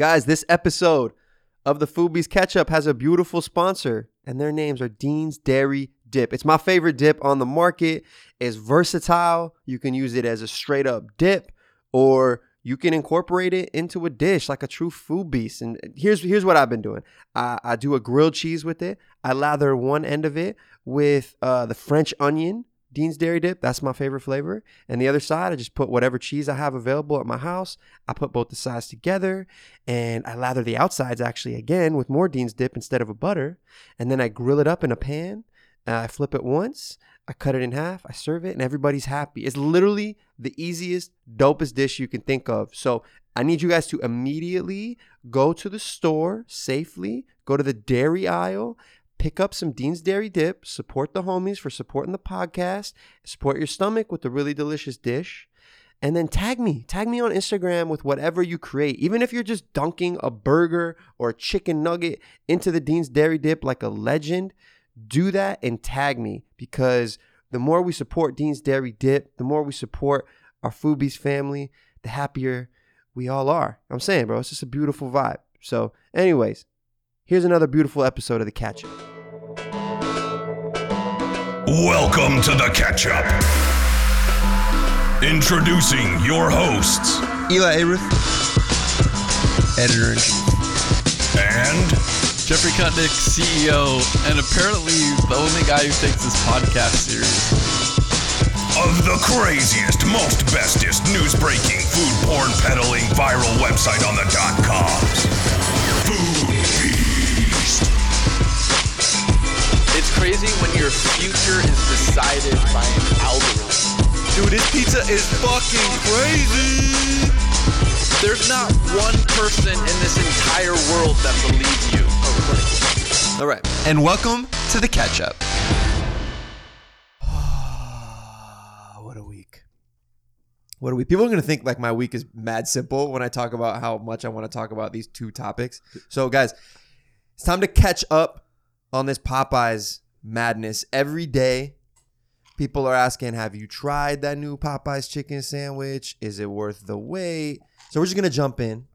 Guys, this episode of the Foodbeast Catch Up has a beautiful sponsor, and their names are Dean's Dairy Dip. It's my favorite dip on the market. It's versatile. You can use it as a straight up dip, or you can incorporate it into a dish like a true food beast. And here's here's what I've been doing. I, I do a grilled cheese with it. I lather one end of it with uh, the French onion Dean's Dairy Dip. That's my favorite flavor. And the other side, I just put whatever cheese I have available at my house. I put both the sides together and I lather the outsides actually again with more Dean's Dip instead of a butter. And then I grill it up in a pan. Uh, I flip it once. I cut it in half. I serve it and everybody's happy. It's literally the easiest, dopest dish you can think of. So I need you guys to immediately go to the store safely, go to the dairy aisle, pick up some Dean's Dairy Dip, support the homies for supporting the podcast, support your stomach with a really delicious dish, and then tag me. Tag me on Instagram with whatever you create. Even if you're just dunking a burger or a chicken nugget into the Dean's Dairy Dip like a legend, do that and tag me because the more we support Dean's Dairy Dip, the more we support our Foodbeast family, the happier we all are. I'm saying, bro, it's just a beautiful vibe. So, anyways, here's another beautiful episode of The Catch Up. Welcome to the catch up. Introducing your hosts, Elie Ayrouth, editor in chief. and Geoffrey Kutnick, CEO, and apparently the only guy who takes this podcast serious. of the craziest, most bestest news breaking, food porn peddling viral website on the dot coms. Crazy when your future is decided by an algorithm. Dude, this pizza is fucking crazy. There's not one person in this entire world that believes you. All right. And welcome to the catch up. Ah, what a week. What a week. People are going to think like my week is mad simple when I talk about how much I want to talk about these two topics. So, guys, it's time to catch up on this Popeyes madness. Every day, people are asking, Have you tried that new Popeyes chicken sandwich? Is it worth the wait? So, we're just going to jump in.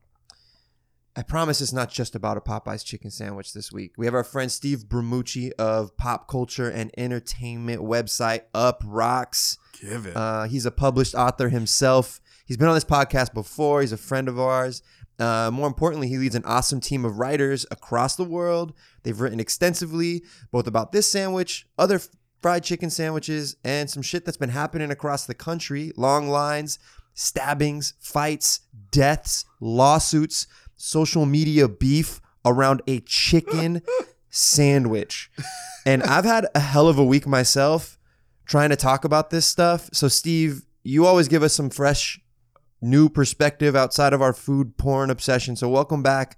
I promise it's not just about a Popeyes chicken sandwich this week. We have our friend Steve Bramucci of pop culture and entertainment website Uproxx. Give it. Uh, he's a published author himself. He's been on this podcast before. He's a friend of ours. Uh, more importantly, he leads an awesome team of writers across the world. They've written extensively both about this sandwich, other fried chicken sandwiches, and some shit that's been happening across the country long lines, stabbings, fights, deaths, lawsuits, social media beef around a chicken sandwich. And I've had a hell of a week myself trying to talk about this stuff. So, Steve, you always give us some fresh, new perspective outside of our food porn obsession. So, welcome back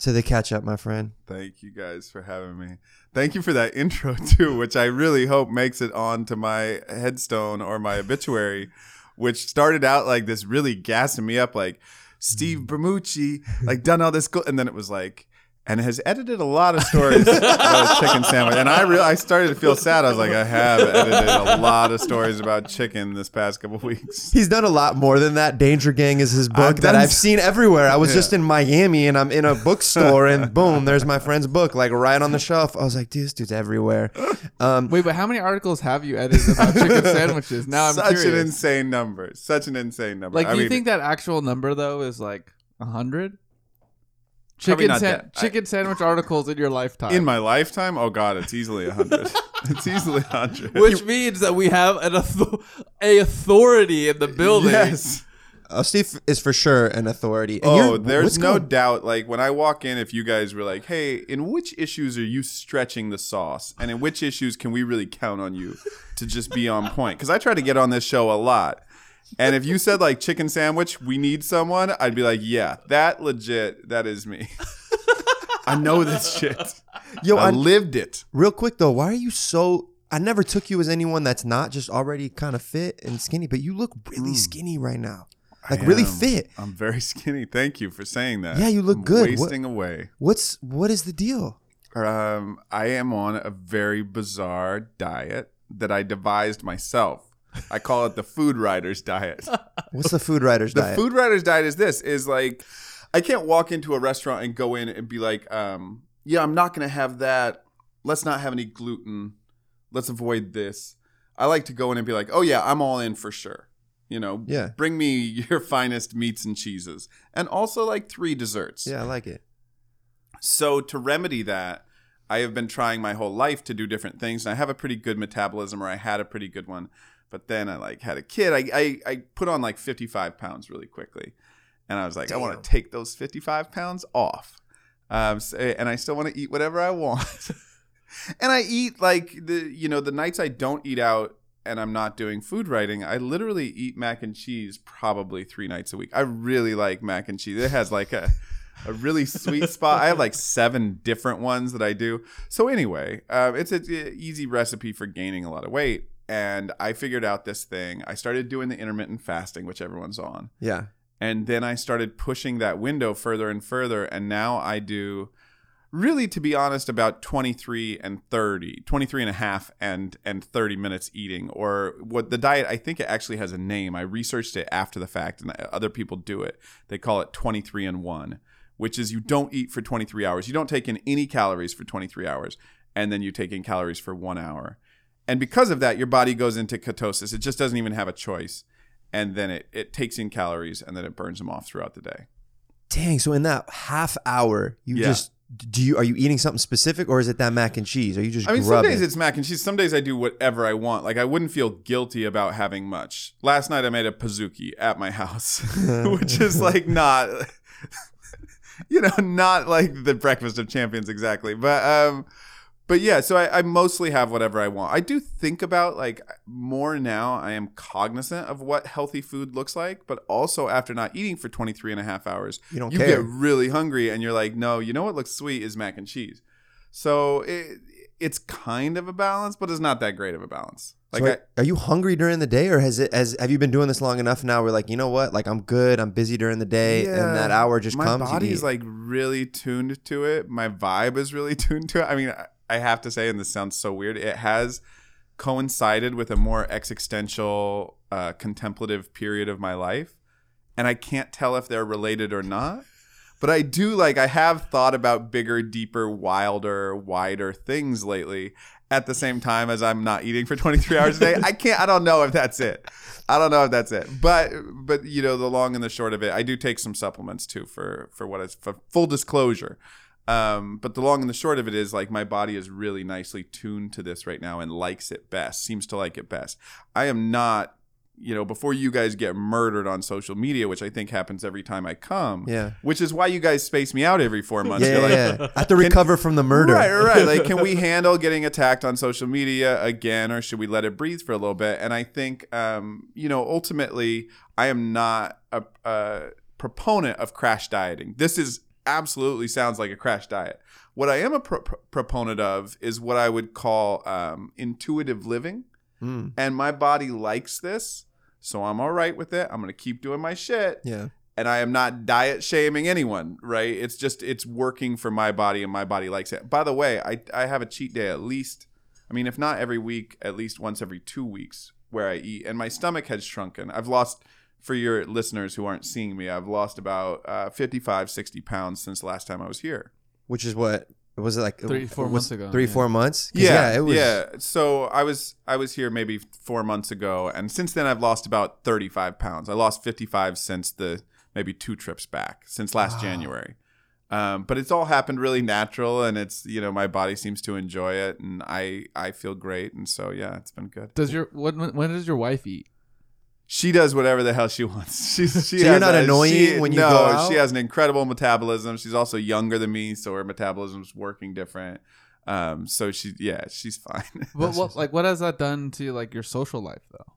to the catch up, my friend. Thank you guys for having me. Thank you for that intro too, which I really hope makes it onto my headstone or my obituary, which started out like this really gassing me up, like Steve mm. Bramucci, like done all this, go-, and then it was like, and has edited a lot of stories about chicken sandwich. And I really, I started to feel sad. I was like, I have edited a lot of stories about chicken this past couple weeks. He's done a lot more than that. Danger Gang is his book I've that done I've s- seen everywhere. I was Yeah. just in Miami and I'm in a bookstore and boom, there's my friend's book, like right on the shelf. I was like, dude, this dude's everywhere. Um, Wait, but how many articles have you edited about chicken sandwiches? Now I'm Such an curious. insane number. Such an insane number. like, I do you mean, think that actual number though is like a hundred? Probably Chicken not sa- that. I- chicken sandwich articles in your lifetime. in my lifetime? Oh God, it's easily a hundred. it's easily a hundred. which means that we have an author- a authority in the building. Yes. uh, Steve is for sure an authority. And Oh, there's no going- doubt. Like when I walk in, if you guys were like, "Hey, in which issues are you stretching the sauce, and in which issues can we really count on you to just be on point?" Because I try to get on this show a lot, and if you said like chicken sandwich, we need someone, I'd be like, "Yeah, that legit, that is me." I know this shit. Yo, I I- lived it. Real quick though, why are you so? I never took you as anyone that's not just already kind of fit and skinny, but you look really skinny right now, like really fit. I'm very skinny. Thank you for saying that. Yeah, you look I'm good. What- Wasting away. What's what is the deal? Um, I am on a very bizarre diet that I devised myself. I call it the food writer's diet. What's the food writer's The diet? The food writer's diet is this: is like I can't walk into a restaurant and go in and be like, um, yeah, I'm not gonna have that. Let's not have any gluten. Let's avoid this. I like to go in and be like, oh yeah, I'm all in for sure. You know, Yeah. bring me your finest meats and cheeses, and also like three desserts. Yeah, I like it. So to remedy that, I have been trying my whole life to do different things, and I have a pretty good metabolism, or I had a pretty good one. But then I like had a kid. I I, I put on like 55 pounds really quickly, and I was like, I want to take those 55 pounds off, um, s- and I still want to eat whatever I want. and I eat like the you know the nights I don't eat out and I'm not doing food writing, I literally eat mac and cheese probably three nights a week. I really like mac and cheese. It has like a a really sweet spot. I have like seven different ones that I do. So anyway, uh, it's an easy recipe for gaining a lot of weight. And I figured out this thing. I started doing the intermittent fasting, which everyone's on. Yeah. And then I started pushing that window further and further. And now I do really, to be honest, about 23 and 30, 23 and a half and, and 30 minutes eating. Or what the diet, I think it actually has a name. I researched it after the fact, and other people do it. They call it 23 and 1, which is you don't eat for 23 hours. You don't take in any calories for 23 hours, and then you take in calories for one hour. And because of that, your body goes into ketosis. It just doesn't even have a choice. And then it, it takes in calories and then it burns them off throughout the day. Dang. So in that half hour, you Yeah. just do you are you eating something specific or is it that mac and cheese? Are you just I mean, some days it's mac and cheese. Some days I do whatever I want. Like I wouldn't feel guilty about having much. Last night I made a pizookie at my house, which is like not, you know, not like the breakfast of champions exactly. But um, but yeah. So I, I mostly have whatever I want. I do think about like more now. I am cognizant of what healthy food looks like, but also after not eating for 23 and a half hours, You don't you care. get really hungry and you're like, no, you know what looks sweet is mac and cheese. So it, it's kind of a balance, but it's not that great of a balance. Like So I, are- are you hungry during the day, or has it? Has have you been doing this long enough now? We're like, you know what? Like I'm good. I'm busy during the day, and that hour just my comes. you body's like really tuned to it. My vibe is really tuned to it. I mean, I- I have to say, and this sounds so weird, it has coincided with a more existential, uh, contemplative period of my life, and I can't tell if they're related or not. But I do like I have thought about bigger, deeper, wilder, wider things lately. At the same time as I'm not eating for 23 hours a day, I can't. I don't know if that's it. I don't know if that's it. But but you know the long and the short of it, I do take some supplements too for for what is for full disclosure. Um, but the long and the short of it is like my body is really nicely tuned to this right now and likes it best. Seems to like it best. I am not. You know, before you guys get murdered on social media, which I think happens every time I come, Yeah. which is why you guys space me out every four months. yeah, You're yeah, like, yeah. I have to recover from the murder. Right, right, right. Like, can we handle getting attacked on social media again, or should we let it breathe for a little bit? And I think, um, you know, ultimately, I am not a, a proponent of crash dieting. This is absolutely sounds like a crash diet. What I am a pro- pro- proponent of is what I would call um, intuitive living, Mm, and my body likes this, so I'm all right with it. I'm gonna keep doing my shit yeah. and I am not diet shaming anyone, right? It's just it's working for my body and my body likes it. By the way, I I have a cheat day at least I mean if not every week, at least once every 2 weeks where I eat and my stomach has shrunken. I've lost for your listeners who aren't seeing me, I've lost about uh, 55 60 pounds since the last time I was here. Which is what was it like? Three, four months ago, Three, yeah. four months Yeah, it was. yeah. So I was I was here maybe four months ago, and since then I've lost about thirty five pounds. I lost fifty five since the maybe two trips back since last January. Um, but it's all happened really natural, and it's you know my body seems to enjoy it, and I I feel great, and so yeah, it's been good. Does your when when does your wife eat? She does whatever the hell she wants. She's she So you're not a- annoying she- when you no, go out? she has an incredible metabolism. She's also younger than me, so her metabolism's working different. Um, so she yeah, she's fine. But what like what has that done to like your social life though?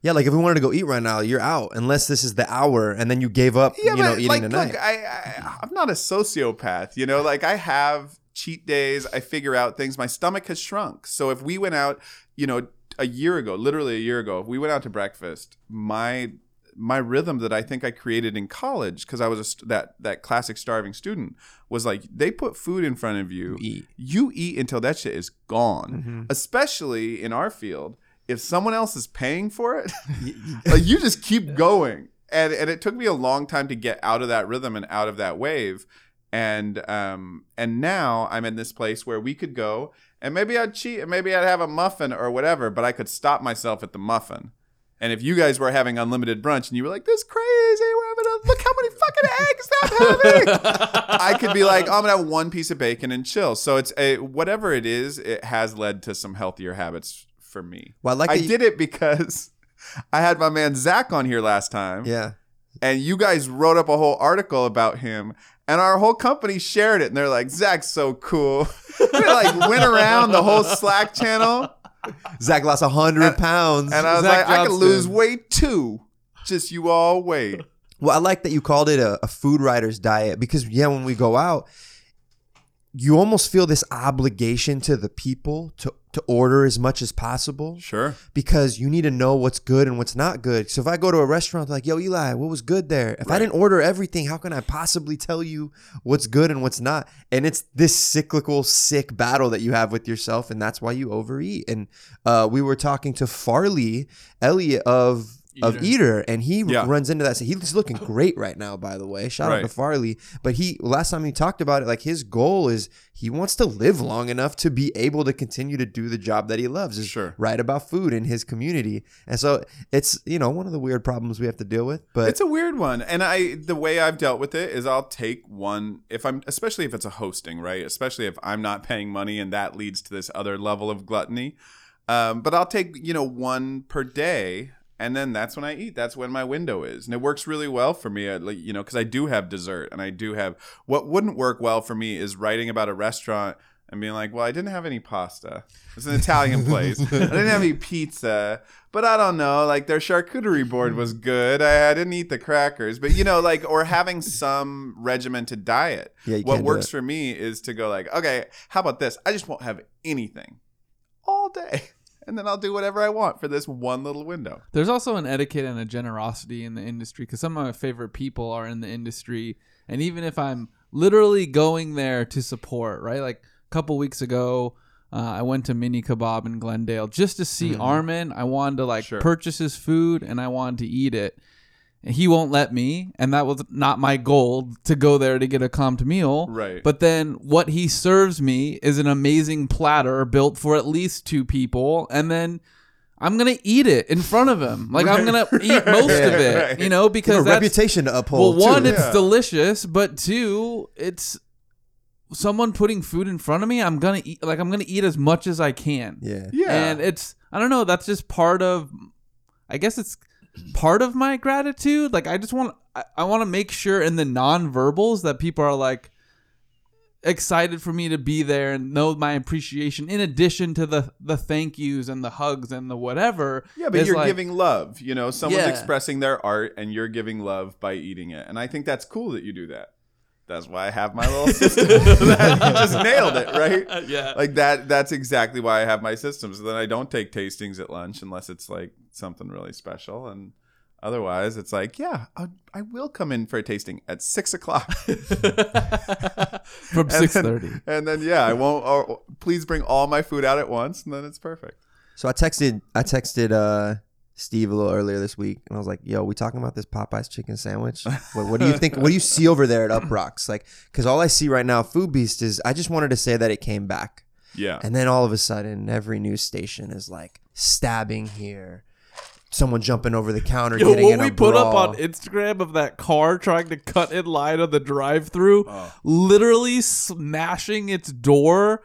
Yeah, like if we wanted to go eat right now, you're out unless this is the hour, and then you gave up, you know, eating like, tonight. Look, I, I, I'm not a sociopath, you know. Like I have cheat days. I figure out things. My stomach has shrunk. So if we went out, you know, a year ago, literally a year ago, we went out to breakfast, my my rhythm that I think I created in college because I was a st- that that classic starving student was like they put food in front of you, eat. you eat until that shit is gone. Mm-hmm. Especially in our field, if someone else is paying for it, like you just keep going. and and it took me a long time to get out of that rhythm and out of that wave. And um and now I'm in this place where we could go and maybe I'd cheat and maybe I'd have a muffin or whatever, but I could stop myself at the muffin. And if you guys were having unlimited brunch and you were like, "This crazy, we're having a, look how many fucking eggs I'm having," I could be like, "I'm gonna have one piece of bacon and chill." So it's a whatever it is, it has led to some healthier habits for me. Well, I like I you- did it because I had my man Zach on here last time, Yeah. and you guys wrote up a whole article about him, and our whole company shared it, and they're like, "Zach's so cool." they like went around the whole Slack channel. Zach lost hundred pounds. And I was Zach like, I could Johnston. lose weight too. Just you all wait. Well, I like that you called it a, a food writer's diet because yeah, when we go out, you almost feel this obligation to the people to to order as much as possible Sure. because you need to know what's good and what's not good. So if I go to a restaurant, like, yo, Elie, what was good there? If I didn't order everything, how can I possibly tell you what's good and what's not? And it's this cyclical, sick battle that you have with yourself, and that's why you overeat. And uh, we were talking to Farley Elliott of of Eater, and he Yeah. runs into that. So he's looking great right now, by the way. Shout out to Farley. But he last time he talked about it, like his goal is he wants to live long enough to be able to continue to do the job that he loves. Is Sure. write about food in his community. And so it's you know one of the weird problems we have to deal with. But It's a weird one. And I the way I've dealt with it is I'll take one if I'm especially if it's a hosting, right? Especially if I'm not paying money and that leads to this other level of gluttony. Um, but I'll take, you know, one per day and then that's when I eat. That's when my window is. And it works really well for me, I, like, you know, cuz I do have dessert and I do have what wouldn't work well for me is writing about a restaurant and being like, well, I didn't have any pasta. It's an Italian place. I didn't have any pizza. But I don't know, like their charcuterie board was good. I, I didn't eat the crackers. But you know, like or having some regimented diet. Yeah, what works for me is to go like, okay, how about this? I just won't have anything all day. And then I'll do whatever I want for this one little window. There's also an etiquette and a generosity in the industry because some of my favorite people are in the industry, and even if I'm literally going there to support, right? Like a couple weeks ago, uh, I went to Mini Kebab in Glendale just to see Armen. I wanted to like Sure. purchase his food and I wanted to eat it. And he won't let me, and that was not my goal to go there to get a comped meal. Right. But then what he serves me is an amazing platter built for at least two people, and then I'm gonna eat it in front of him. Like I'm gonna eat most of it, Right. you know, a because that's reputation to uphold. well, one, too. it's Yeah. delicious, but two, it's someone putting food in front of me. I'm gonna eat, like I'm gonna eat as much as I can. yeah. Yeah. And it's I don't know, that's just part of I guess it's part of my gratitude. Like I just want I, I want to make sure in the non-verbals that people are like excited for me to be there and know my appreciation in addition to the the thank yous and the hugs and the whatever. Yeah, but you're like- giving love. You know, someone's Yeah. expressing their art and you're giving love by eating it. And I think that's cool that you do that. That's why I have my little system. That- you just nailed it, right? Yeah. Like that that's exactly why I have my systems. Then I don't take tastings at lunch unless it's like something really special. And otherwise it's like, yeah, I, I will come in for a tasting at six o'clock. from And then- 6:30. And then yeah, I won't or, please bring all my food out at once and then it's perfect. So I texted I texted uh Steve a little earlier this week and I was like, "Yo, we talking about this Popeyes chicken sandwich? What, what do you think? What do you see over there at Uproxx? Like, because all I see right now, Foodbeast is. I just wanted to say that it came back, Yeah. and then all of a sudden, every news station is like stabbing here, someone jumping over the counter, Yo, getting what in we a put up on Instagram of that car trying to cut in line of the drive-through, Oh. literally smashing its door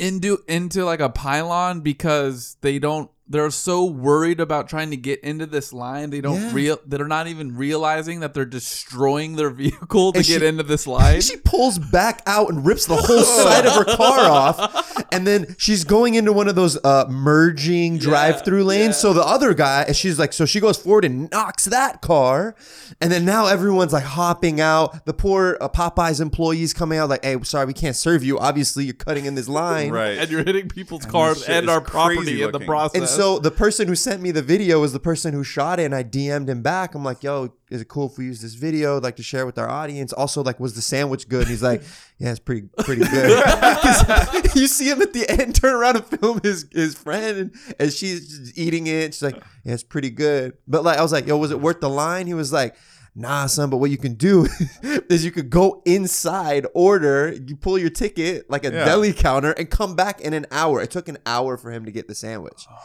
into into like a pylon because they don't. They're so worried about trying to get into this line. They don't Yeah. real. They're not even realizing that they're destroying their vehicle to And get she- into this line. she pulls back out and rips the whole side of her car off and then she's going into one of those uh, merging drive-through lanes. so the other guy and she's like so she goes forward and knocks that car. And then now everyone's like hopping out. The poor uh, popeyes employees coming out like hey sorry we can't serve you. Obviously you're cutting in this line. Right. and you're hitting people's cars and our crazy property in the process. and so the person who sent me the video was the person who shot it, and I DM'd him back. I'm like, "Yo, is it cool if we use this video? Like to share with our audience." Also, like, was the sandwich good? And he's like, "Yeah, it's pretty pretty good." you see him at the end turn around and film his his friend, and, and she's eating it. She's like, "Yeah, it's pretty good." But like, I was like, "Yo, was it worth the line?" He was like. Nah, son, but what you can do is you could go inside, order, you pull your ticket like a Yeah. deli counter, and come back in an hour. It took an hour for him to get the sandwich. Oh.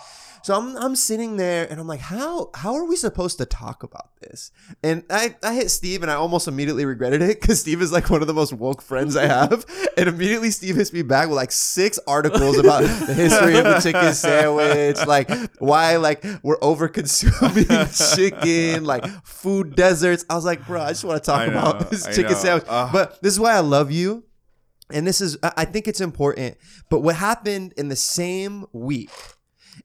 So I'm I'm sitting there and I'm like, how how are we supposed to talk about this? And I, I hit Steve and I almost immediately regretted it because Steve is like one of the most woke friends I have. And immediately Steve hits me back with like six articles about the history of the chicken sandwich, like why like we're over consuming chicken, like food deserts. I was like, bro, I just want to talk know, about this I chicken know. sandwich. Ugh. But this is why I love you. And this is I think it's important. But what happened in the same week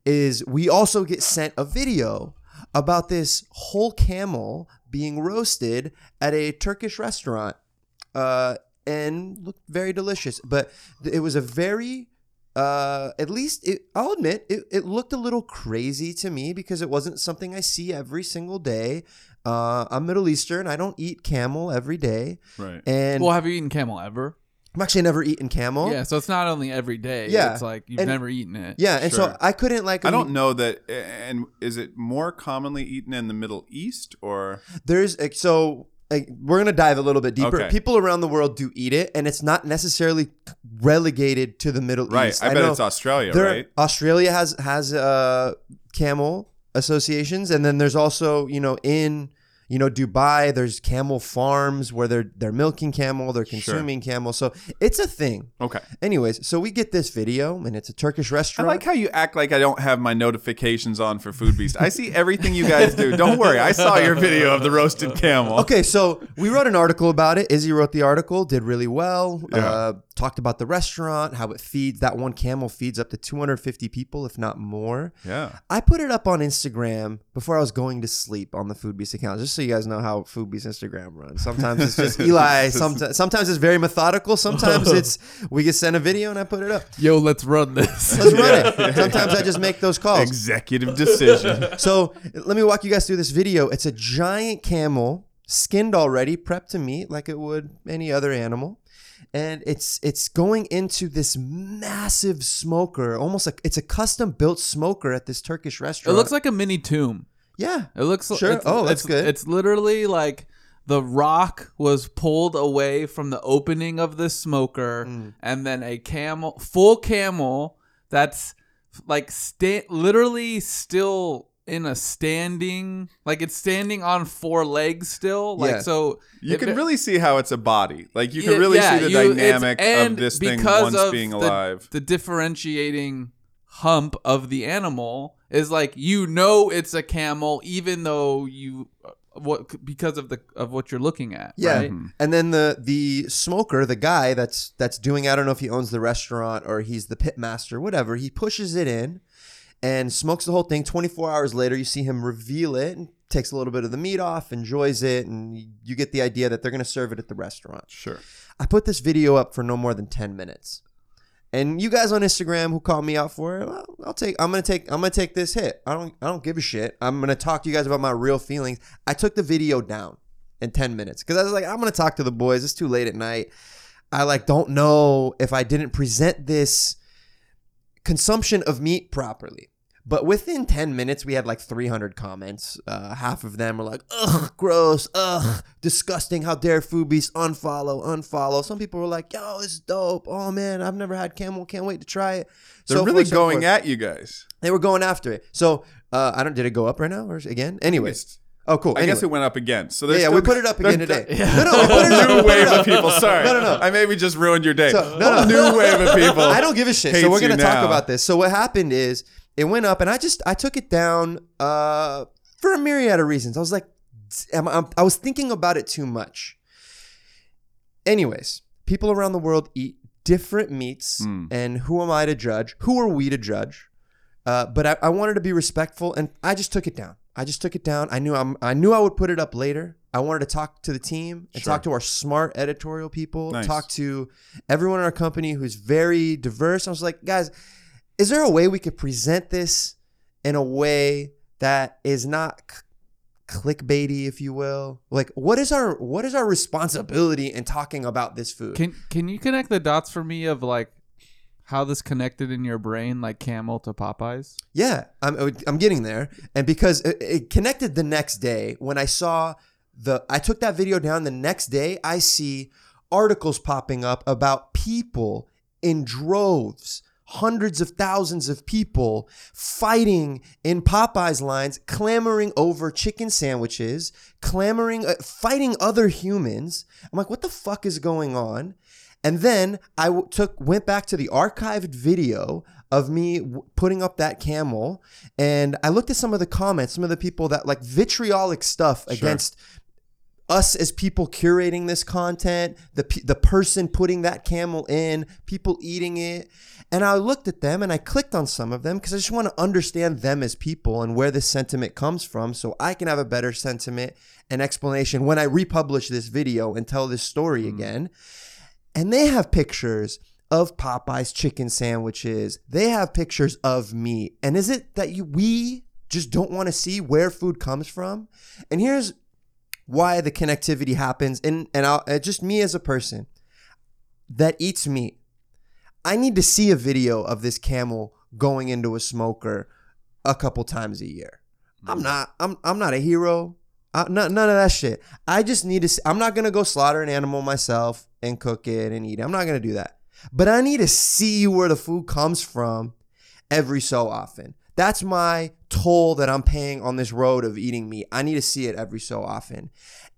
is we also get sent a video about this whole camel being roasted at a Turkish restaurant, uh, and looked very delicious. But it was a very uh, at least it, I'll admit it, it looked a little crazy to me because it wasn't something I see every single day. Uh, I'm Middle Eastern. I don't eat camel every day, Right. and Well, have you eaten camel ever? I'm actually never eaten camel. Yeah, so it's not only every day. Yeah, it's like you've and- never eaten it. Yeah, and so I couldn't like. I don't know that. And is it more commonly eaten in the Middle East or? There's like, so like, we're gonna dive a little bit deeper. Okay. People around the world do eat it, and it's not necessarily relegated to the Middle Right. East. Right, I, bet know it's Australia, there- right? Australia has has uh, camel associations, and then there's also you know in you know Dubai there's camel farms where they're they're milking camel, they're consuming camel, so it's a thing. Okay. Anyways, so we get this video, and it's a Turkish restaurant. I like how you act like I don't have my notifications on for Foodbeast. I see everything you guys do. Don't worry. I saw your video of the roasted camel. Okay, so we wrote an article about it. Izzy wrote the article, did really well. Yeah. Uh, talked about the restaurant, how it feeds. That one camel feeds up to 250 people, if not more. Yeah. I put it up on Instagram before I was going to sleep on the Foodbeast account, just so you guys know how Foodbeast Instagram runs. Sometimes it's just Elie. Sometimes, sometimes it's very methodical. Sometimes oh. it's we get sent a video and I put it up. Yo, let's run this. Let's run it. Sometimes I just make those calls. Executive decision. So let me walk you guys through this video. It's a giant camel, skinned already, prepped to meat like it would any other animal. And it's it's going into this massive smoker, almost like it's a custom built smoker at this Turkish restaurant. it looks like a mini tomb. yeah, It looks Sure. It's, Oh, that's it's, good. It's literally like the rock was pulled away from the opening of the smoker, Mm. and then a camel, full camel, that's like sta- literally still in a standing, like it's standing on four legs still. Like Yeah. so, You it can ve- really see how it's a body. Like you can really yeah, see the you- it's- dynamic of and this thing once of being the- alive. The differentiating hump of the animal is like you know it's a camel, even though you uh, what because of the of what you're looking at. yeah. right? And then the the smoker, the guy that's that's doing, I don't know if he owns the restaurant or he's the pit master, whatever. He pushes it in and smokes the whole thing. 24 hours later, you see him reveal it and takes a little bit of the meat off, enjoys it, and you get the idea that they're going to serve it at the restaurant. Sure. I put this video up for no more than 10 minutes. And you guys on Instagram who called me out for it, well, I'll take I'm going to take I'm going to take this hit. I don't I don't give a shit. I'm going to talk to you guys about my real feelings. I took the video down in 10 minutes cuz I was like I'm going to talk to the boys. It's too late at night. I like don't know if I didn't present this consumption of meat properly. But within 10 minutes, we had like 300 comments. Uh, half of them were like, ugh, gross, ugh, disgusting. How dare Foodbeast unfollow, unfollow. Some people were like, yo, it's dope. Oh man, I've never had camel. Can't wait to try it. They're So really forth, going forth. at you guys. They were going after it. So uh, I don't. Did it go up right now or again? Anyways. Oh, cool. I guess it went up again. So Yeah, yeah, we put it up again today. No, no, we put it up. New wave of people. Sorry. No, no, no. I maybe just ruined your day. So, no, no. New wave of people. I don't give a shit. So we're gonna talk about this. So what happened is it went up, and I just I took it down uh, for a myriad of reasons. I was like, am I, I was thinking about it too much. Anyways, people around the world eat different meats, Hmm. and who am I to judge? Who are we to judge? Uh, but I, I wanted to be respectful, and I just took it down. I just took it down. I knew I'm, I knew I would put it up later. I wanted to talk to the team and Sure. talk to our smart editorial people, Nice. talk to everyone in our company who's very diverse. I was like, guys, is there a way we could present this in a way that is not c- clickbaity, if you will? Like, what is our what is our responsibility in talking about this food? Can can you connect the dots for me of like how this connected in your brain, like camel to Popeyes? Yeah, I'm I'm getting there, and because it, it connected the next day when I saw the I took that video down. The next day, I see articles popping up about people in droves, hundreds of thousands of people fighting in Popeyes lines, clamoring over chicken sandwiches, clamoring, uh, fighting other humans. I'm like, what the fuck is going on? And then I w- took went back to the archived video of me w- putting up that camel, and I looked at some of the comments, some of the people that like vitriolic stuff against us as people curating this content, the pe- the person putting that camel in, people eating it, and I looked at them and I clicked on some of them because I just want to understand them as people and where this sentiment comes from, so I can have a better sentiment and explanation when I republish this video and tell this story hmm. again and they have pictures of Popeye's chicken sandwiches. They have pictures of meat. And is it that you we just don't want to see where food comes from? And here's why the connectivity happens. And and I'll, uh, just me as a person that eats meat. I need to see a video of this camel going into a smoker a couple times a year. I'm not. I'm. I'm not a hero. Uh, none, none of that shit. I just need to. See, I'm not gonna go slaughter an animal myself and cook it and eat it. I'm not gonna do that. But I need to see where the food comes from every so often. That's my toll that I'm paying on this road of eating meat. I need to see it every so often.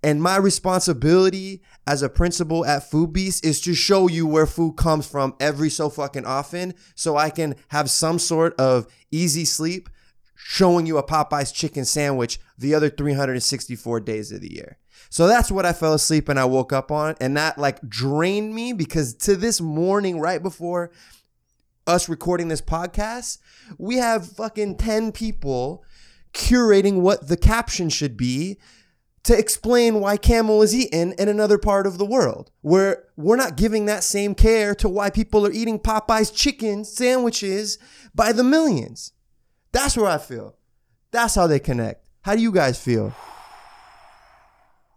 And my responsibility as a principal at Foodbeast is to show you where food comes from every so fucking often so I can have some sort of easy sleep showing you a Popeye's chicken sandwich the other 364 days of the year. So that's what I fell asleep and I woke up on. And that like drained me because to this morning, right before us recording this podcast, we have fucking 10 people curating what the caption should be to explain why camel is eaten in another part of the world where we're not giving that same care to why people are eating Popeye's chicken sandwiches by the millions. That's where I feel. That's how they connect. How do you guys feel?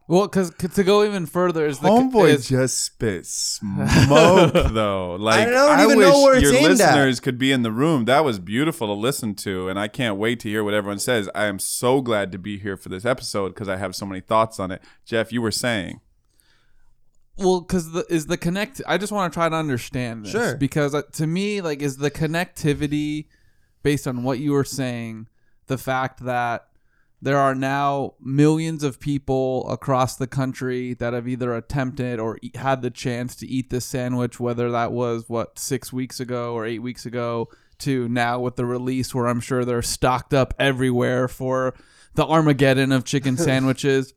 Well, because to go even further is the Homeboy is, just spit smoke though. Like I don't even wish know where it's your aimed at. listeners could be in the room. That was beautiful to listen to, and I can't wait to hear what everyone says. I am so glad to be here for this episode because I have so many thoughts on it. Jeff, you were saying well because the is the connect. I just want to try to understand this Sure. because uh, to me, like, is the connectivity based on what you were saying, the fact that there are now millions of people across the country that have either attempted or e- had the chance to eat this sandwich, whether that was what six weeks ago or eight weeks ago, to now with the release where I'm sure they're stocked up everywhere for the Armageddon of chicken sandwiches.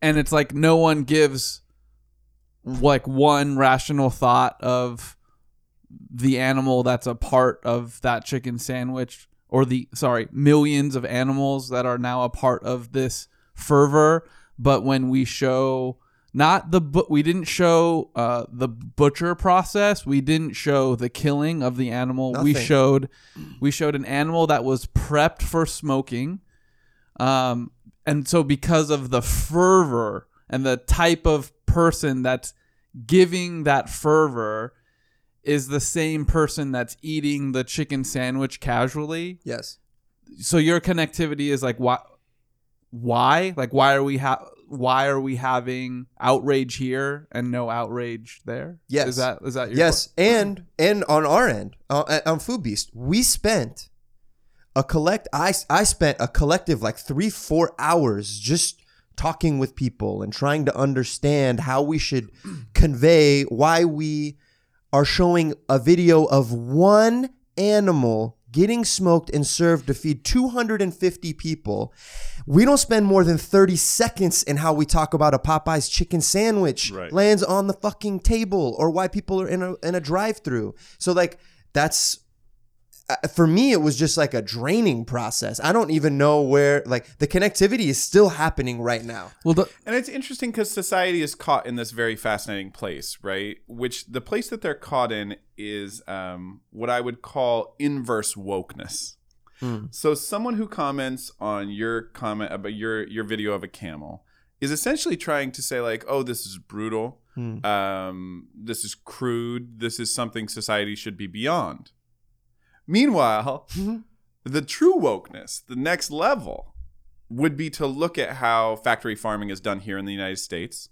and it's like no one gives like one rational thought of the animal that's a part of that chicken sandwich or the sorry millions of animals that are now a part of this fervor. But when we show not the but we didn't show uh, the butcher process. We didn't show the killing of the animal. We showed we showed an animal that was prepped for smoking. Um, and so because of the fervor and the type of person that's giving that fervor is the same person that's eating the chicken sandwich casually. Yes. So your connectivity is like why why? Like why are we ha- why are we having outrage here and no outrage there? Yes. Is that is that your Yes, and and on our end, uh, on Foodbeast, we spent a collect. I I spent a collective like three four hours just talking with people and trying to understand how we should convey why we are showing a video of one animal getting smoked and served to feed 250 people. We don't spend more than 30 seconds in how we talk about a Popeye's chicken sandwich Right. lands on the fucking table or why people are in a in a drive-through. So like that's for me it was just like a draining process. I don't even know where like the connectivity is still happening right now. Well, the, And it's interesting because society is caught in this very fascinating place, right? Which the place that they're caught in is um, what I would call inverse wokeness. So someone who comments on your comment about your your video of a camel is essentially trying to say like, "Oh, this is brutal. Um, this is crude. This is something society should be beyond." Meanwhile, mm-hmm. the true wokeness, the next level, would be to look at how factory farming is done here in the United States,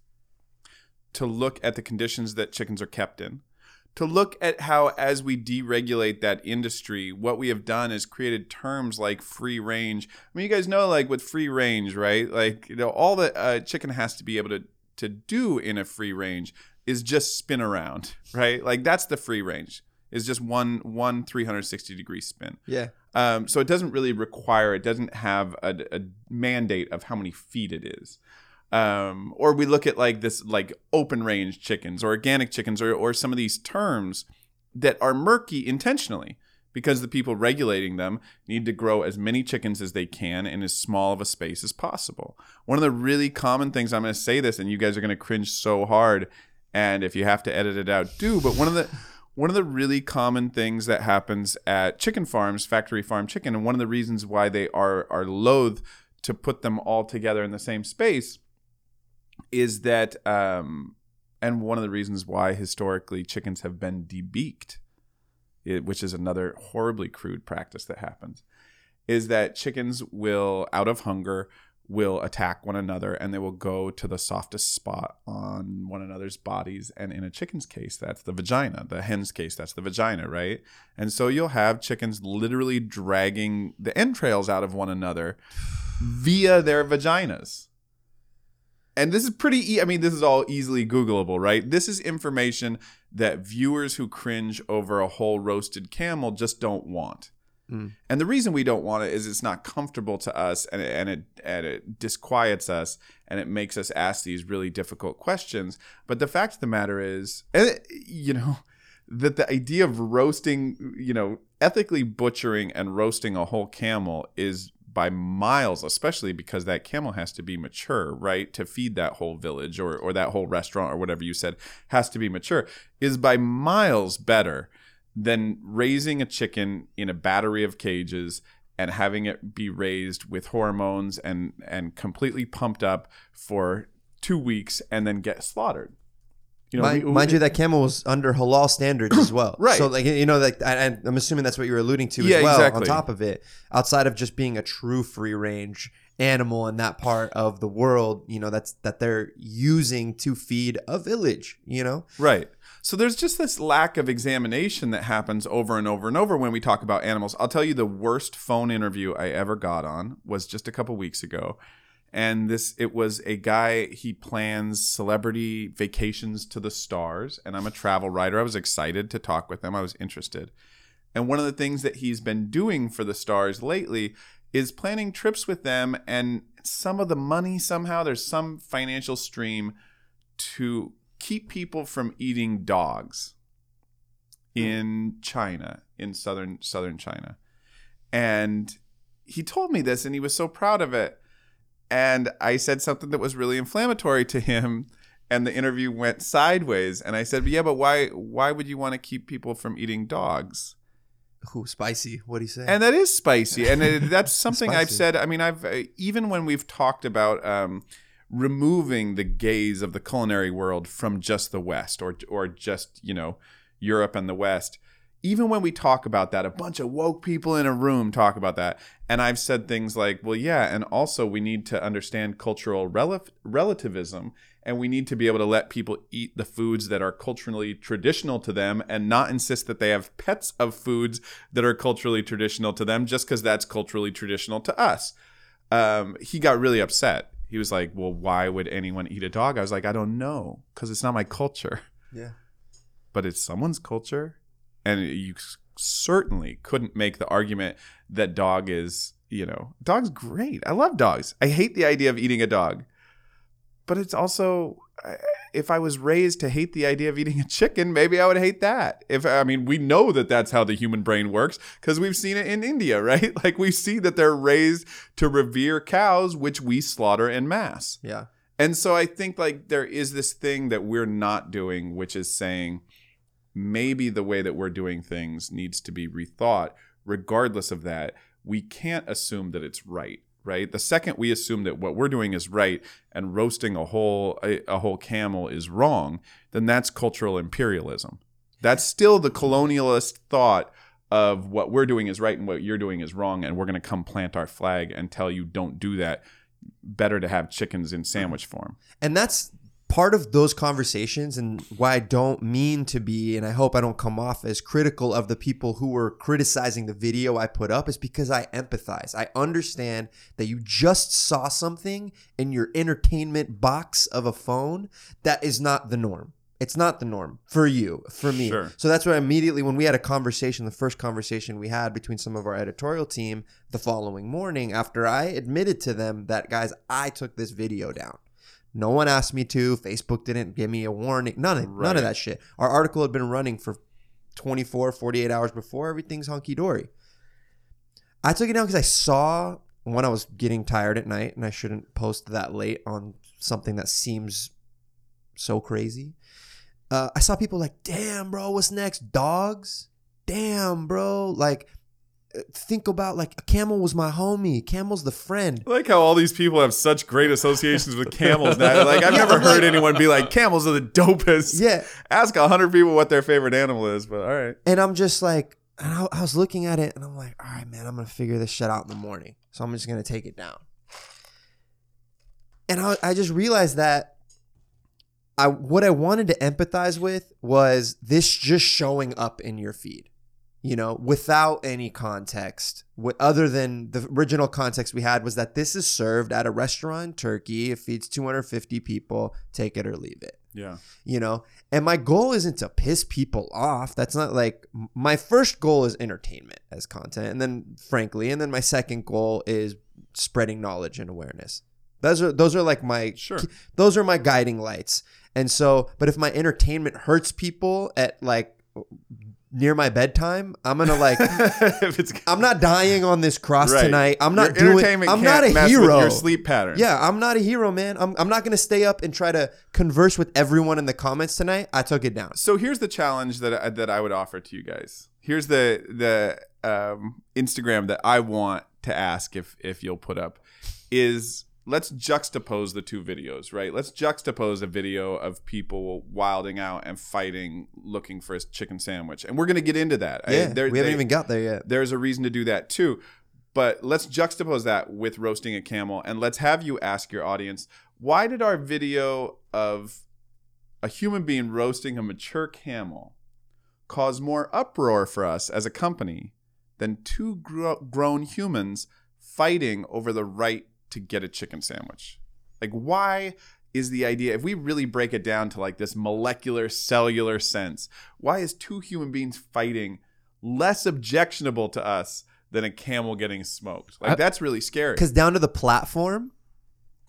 to look at the conditions that chickens are kept in, to look at how, as we deregulate that industry, what we have done is created terms like free range. I mean, you guys know, like with free range, right? Like, you know, all that a chicken has to be able to to do in a free range is just spin around, right? Like that's the free range. Is just one one 360 degree spin. Yeah. Um, so it doesn't really require, it doesn't have a, a mandate of how many feet it is. Um, or we look at like this, like open range chickens or organic chickens or, or some of these terms that are murky intentionally because the people regulating them need to grow as many chickens as they can in as small of a space as possible. One of the really common things, I'm going to say this and you guys are going to cringe so hard. And if you have to edit it out, do. But one of the one of the really common things that happens at chicken farms, factory farm chicken, and one of the reasons why they are are loath to put them all together in the same space is that, um, and one of the reasons why historically chickens have been debeaked, it, which is another horribly crude practice that happens, is that chickens will, out of hunger, will attack one another and they will go to the softest spot on one another's bodies. And in a chicken's case, that's the vagina. The hen's case, that's the vagina, right? And so you'll have chickens literally dragging the entrails out of one another via their vaginas. And this is pretty, e- I mean, this is all easily Googleable, right? This is information that viewers who cringe over a whole roasted camel just don't want. Mm. And the reason we don't want it is it's not comfortable to us and it, and it and it disquiets us and it makes us ask these really difficult questions. But the fact of the matter is, eh, you know, that the idea of roasting, you know, ethically butchering and roasting a whole camel is by miles, especially because that camel has to be mature, right? To feed that whole village or, or that whole restaurant or whatever you said has to be mature, is by miles better than raising a chicken in a battery of cages and having it be raised with hormones and and completely pumped up for two weeks and then get slaughtered. You mind, we- mind you, that camel was under halal standards as well. Right. So, like, you know, like, I, I'm assuming that's what you were alluding to Yeah, as well. exactly. On top of it, outside of just being a true free range animal in that part of the world, you know, that's that they're using to feed a village. You know. Right. So there's just this lack of examination that happens over and over and over when we talk about animals. I'll tell you the worst phone interview I ever got on was just a couple weeks ago. And this it was a guy he plans celebrity vacations to the stars and I'm a travel writer. I was excited to talk with him. I was interested. And one of the things that he's been doing for the stars lately is planning trips with them and some of the money somehow there's some financial stream to keep people from eating dogs in China, in southern southern China. And he told me this and he was so proud of it. And I said something that was really inflammatory to him and the interview went sideways and I said, "Yeah, but why why would you want to keep people from eating dogs?" Ooh, spicy. What do you say? And that is spicy. And it, that's something I've said. I mean, I've uh, even when we've talked about um, removing the gaze of the culinary world from just the West or or just you know Europe and the West. Even when we talk about that, a bunch of woke people in a room talk about that. And I've said things like, well, yeah, and also we need to understand cultural rel- relativism and we need to be able to let people eat the foods that are culturally traditional to them and not insist that they have pets of foods that are culturally traditional to them just because that's culturally traditional to us. Um, he got really upset. He was like, well, why would anyone eat a dog? I was like, I don't know because it's not my culture yeah. but it's someone's culture and you certainly couldn't make the argument that dog is you know dog's great i love dogs i hate the idea of eating a dog but it's also I- if i was raised to hate the idea of eating a chicken maybe i would hate that if i mean we know that that's how the human brain works because we've seen it in india right like we see that they're raised to revere cows which we slaughter in mass Yeah. and so I think like there is this thing that we're not doing, which is saying maybe the way that we're doing things needs to be rethought. Regardless of that, we can't assume that it's right. Right. The second we assume that what we're doing is right and roasting a whole a, a whole camel is wrong, then that's cultural imperialism. That's still the colonialist thought of what we're doing is right and what you're doing is wrong, and we're going to come plant our flag and tell you don't do that. Better to have chickens in sandwich form. And that's part of those conversations and why I don't mean to be, and I hope I don't come off as critical of the people who were criticizing the video I put up, is because I empathize. I understand that you just saw something in your entertainment box of a phone that is not the norm. It's not the norm for you, for me. Sure. So that's why immediately when we had a conversation, the first conversation we had between some of our editorial team the following morning, after I admitted to them that, guys, I took this video down. No one asked me to. Facebook didn't give me a warning. None of, none of that shit. Our article had been running for 24, 48 hours before. Everything's hunky dory. I took it down because I saw when I was getting tired at night, and I shouldn't post that late on something that seems so crazy. Uh, I saw people like, damn, bro, what's next? Dogs? Damn, bro. Like, think about like camel was my homie. Camel's the friend. I like how all these people have such great associations with camels now. Like I've never heard anyone be like, camels are the dopest. Yeah. Ask a hundred people what their favorite animal is, but all right. And I'm just like, and I, I was looking at it and I'm like, all right, man, I'm going to figure this shit out in the morning. So I'm just going to take it down. And I, I just realized that I what I wanted to empathize with was this just showing up in your feed, you know, without any context. What other than the original context we had was that this is served at a restaurant in Turkey. It feeds 250 people. Take it or leave it Yeah. you know and my goal isn't to piss people off that's not like my first goal is entertainment as content and then frankly and then my second goal is spreading knowledge and awareness those are those are like my Sure. those are my guiding lights and so but if my entertainment hurts people at like near my bedtime i'm gonna like if it's i'm not dying on this cross Right. tonight i'm not Your doing entertainment i'm can't not a mess with hero your sleep pattern. yeah, I'm not a hero, man. I'm, I'm not to stay up and try to converse with everyone in the comments tonight. I took it down. So here's the challenge that I, that I would offer to you guys. Here's the the um, Instagram that I want to ask if if you'll put up is let's juxtapose the two videos, right? Let's juxtapose a video of people wilding out and fighting, looking for a chicken sandwich, and we're gonna get into that. I- Yeah, there- we haven't they- even got there yet. there's a reason to do that too. But let's juxtapose that with roasting a camel and let's have you ask your audience why did our video of a human being roasting a mature camel cause more uproar for us as a company than two gro- grown humans fighting over the right to get a chicken sandwich? Like, why is the idea, if we really break it down to like this molecular, cellular sense, why is two human beings fighting less objectionable to us than a camel getting smoked? Like, that's really scary. Because down to the platform,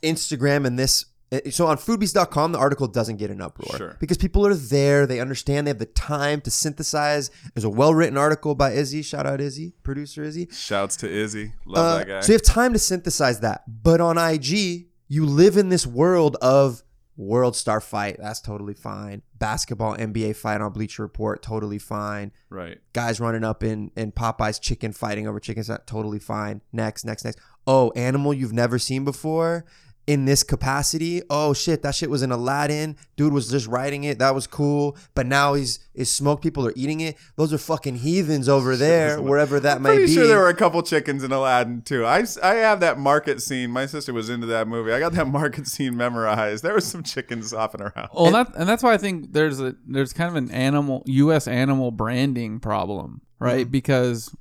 Instagram and this. Eh, So on foodbeast.com, the article doesn't get an uproar Sure. because people are there. They understand. They have the time to synthesize. There's a well written article by Izzy. Shout out Izzy, producer Izzy. Shouts to Izzy. Love Uh, that guy. So you have time to synthesize that. But on IG, you live in this world of World Star fight. That's totally fine. Basketball NBA fight on Bleacher Report. Totally fine. right. Guys running up in, in Popeye's chicken fighting over chicken. Totally fine. Next, next, next. Oh, animal you've never seen before in this capacity. Oh shit, that shit was in Aladdin. Dude was just writing it. That was cool. But now he's is smoke people are eating it. Those are fucking heathens over there, wherever that may Pretty be. sure there were a couple chickens in Aladdin too. I, I have that market scene. My sister was into that movie. I got that market scene memorized. There was some chickens hopping around. Well, that and that's why I think there's a there's kind of an animal U.S. animal branding problem, right? Mm-hmm. Because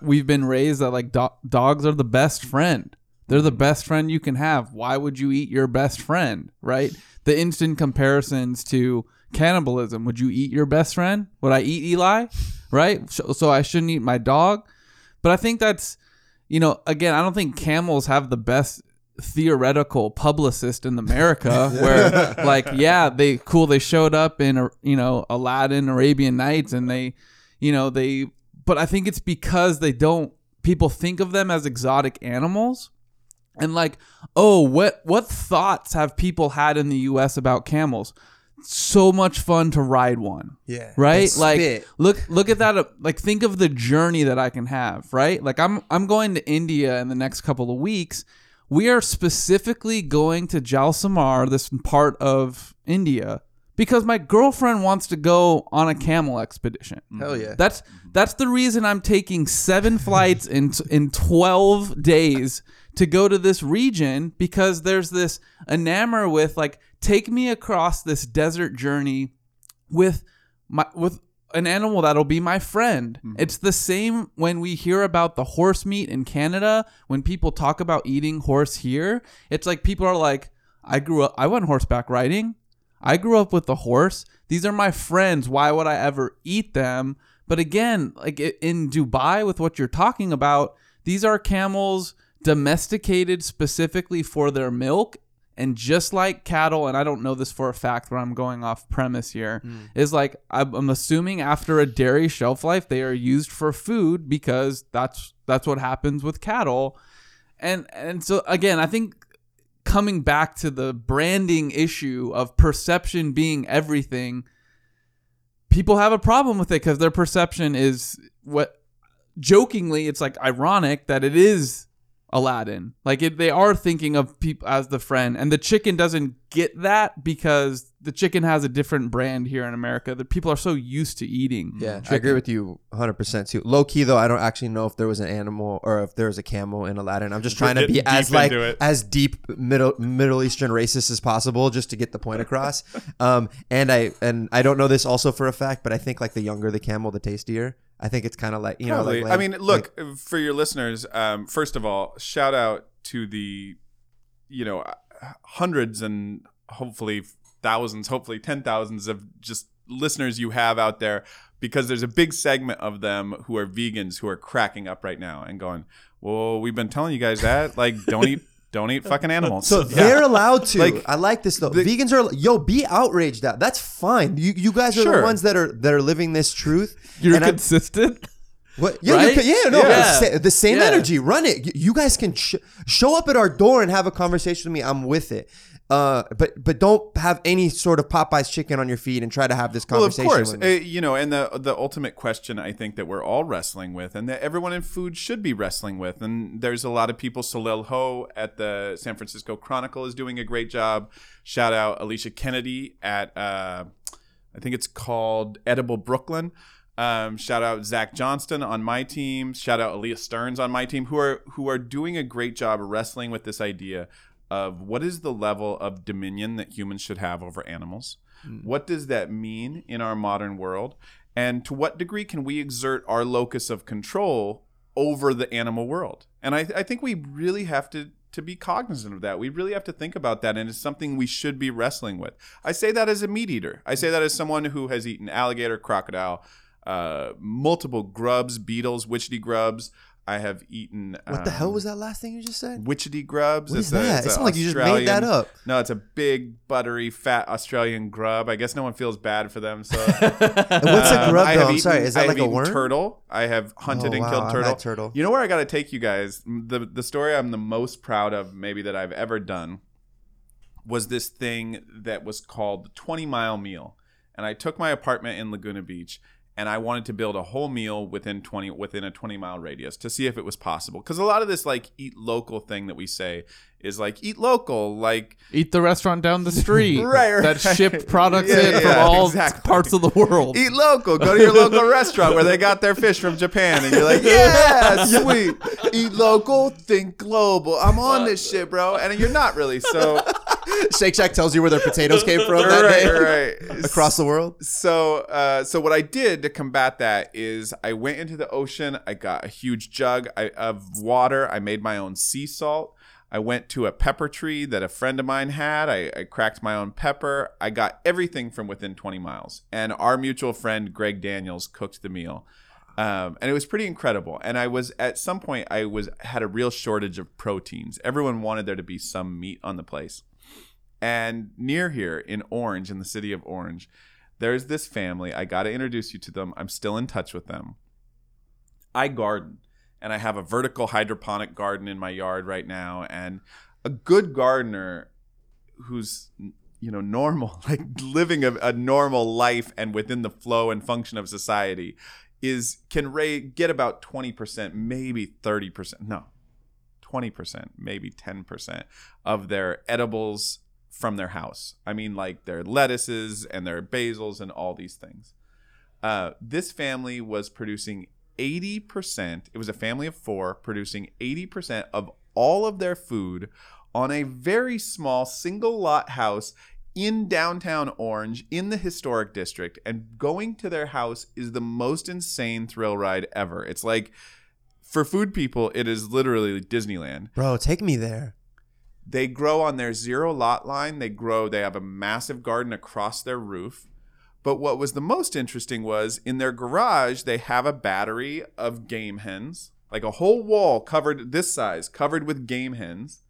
we've been raised that like do- dogs are the best friend. They're the best friend you can have. Why would you eat your best friend, right? The instant comparisons to cannibalism. Would you eat your best friend? Would I eat Elie? Right? So, so I shouldn't eat my dog. But I think that's, you know, again, I don't think camels have the best theoretical publicist in America where like yeah they cool they showed up in you know Aladdin Arabian Nights and they you know they but I think it's because they don't people think of them as exotic animals and like oh what what thoughts have people had in the US about camels so much fun to ride one Yeah. right like spit. look look at that like think of the journey that i can have right like i'm i'm going to india in the next couple of weeks we are specifically going to Jaisalmer this part of india because my girlfriend wants to go on a camel expedition Hell yeah. that's that's the reason I'm taking seven flights in in twelve days to go to this region because there's this enamor with like take me across this desert journey with my with an animal that'll be my friend. Mm-hmm. It's the same when we hear about the horse meat in Canada. When people talk about eating horse here, it's like people are like, I grew up, I went horseback riding. I grew up with the horse. These are my friends. Why would I ever eat them? But again, like in Dubai, with what you're talking about, these are camels domesticated specifically for their milk. And just like cattle, and I don't know this for a fact, but I'm going off premise here, hmm. is like I'm, I'm assuming after a dairy shelf life, they are used for food because that's that's what happens with cattle. And and so again, I think coming back to the branding issue of perception being everything, people have a problem with it because their perception is what jokingly it's like ironic that it is Aladdin. Like it, they are thinking of people as the friend, and the chicken doesn't get that because the chicken has a different brand here in America that people are so used to eating. Yeah, I agree with you 100% too. Low key though, I don't actually know if there was an animal or if there was a camel in Aladdin. I'm just trying to be as deep like it. as deep middle Middle Eastern racist as possible just to get the point across. um and I and I don't know this also for a fact, but I think like the younger the camel the tastier. I think it's kind of like, you know, Probably. like, I mean, look for your listeners. Um, first of all, shout out to the, you know, hundreds and hopefully thousands, hopefully ten thousands of just listeners you have out there, because there's a big segment of them who are vegans who are cracking up right now and going, "Well, we've been telling you guys that. Like, don't eat, don't eat uh, fucking uh, animals." So they're allowed to. Like, I like this though. Vegans are yo, be outraged at. That's fine. You you guys are Sure. the ones that are that are living this truth. You're And consistent. What? Yeah, Right? you can, yeah, no, Yeah. the same Yeah. energy. Run it. You guys can sh- show up at our door and have a conversation with me. I'm with it. Uh, but but don't have any sort of Popeye's chicken on your feed and try to have this Well, of conversation. course, with uh, you know, and the the ultimate question I think that we're all wrestling with, and that everyone in food should be wrestling with, and there's a lot of people. Soleil Ho at the San Francisco Chronicle is doing a great job. Shout out Alicia Kennedy at uh, I think it's called Edible Brooklyn. Um, shout out Zach Johnston on my team. Shout out Aaliyah Stearns on my team, who are who are doing a great job wrestling with this idea of what is the level of dominion that humans should have over animals. What does that mean in our modern world? And to what degree can we exert our locus of control over the animal world? And I, I think we really have to to be cognizant of that. We really have to think about that, and it's something we should be wrestling with. I say that as a meat eater. I say that as someone who has eaten alligator, crocodile, uh, multiple grubs, beetles, witchetty grubs. I have eaten. what the hell um, was that last thing you just said? Witchetty grubs. What It's is a- that? it's It a sounded like you just made that up. No, it's a big, buttery, fat Australian grub. I guess no one feels bad for them. So, what's a Um, grub I though? I'm sorry. Is that have like a worm? Turtle. I have hunted Oh, and wow, killed turtle. turtle. You know where I got to take you guys? The the story I'm the most proud of, maybe that I've ever done, was this thing that was called the 20 mile meal. And I took my apartment in Laguna Beach and I wanted to build a whole meal within 20 within a 20 mile radius to see if it was possible. Cuz a lot of this like eat local thing that we say is like eat local, like Eat the restaurant down the street Right, right. that shipped products Yeah, in from yeah, all exactly. parts of the world. eat local. Go to your local restaurant where they got their fish from Japan, and you're like, yeah, sweet. Eat local, think global. I'm on this shit, bro. And you're not really. So Shake Shack tells you where their potatoes came from that right, day right. across the world. So, uh, so what I did to combat that is I went into the ocean. I got a huge jug I, of water. I made my own sea salt. I went to a pepper tree that a friend of mine had. I, I cracked my own pepper. I got everything from within 20 miles. And our mutual friend Greg Daniels cooked the meal. Um, and it was pretty incredible. And I was at some point I was had a real shortage of proteins. Everyone wanted there to be some meat on the place. And near here in Orange, in the city of Orange, there's this family. I got to introduce you to them. I'm still in touch with them. I garden, and I have a vertical hydroponic garden in my yard right now. And a good gardener who's you know normal like living a, a normal life and within the flow and function of society is can rate get about 20% maybe 30% no 20% maybe 10% of their edibles from their house i mean like their lettuces and their basils and all these things uh, this family was producing 80% it was a family of four producing 80% of all of their food on a very small single lot house in downtown Orange in the historic district. And going to their house is the most insane thrill ride ever. It's like, for food people, it is literally Disneyland. Bro, take me there. They grow on their zero lot line. They grow, they have a massive garden across their roof. But what was the most interesting was in their garage, they have a battery of game hens, like a whole wall covered this size, covered with game hens.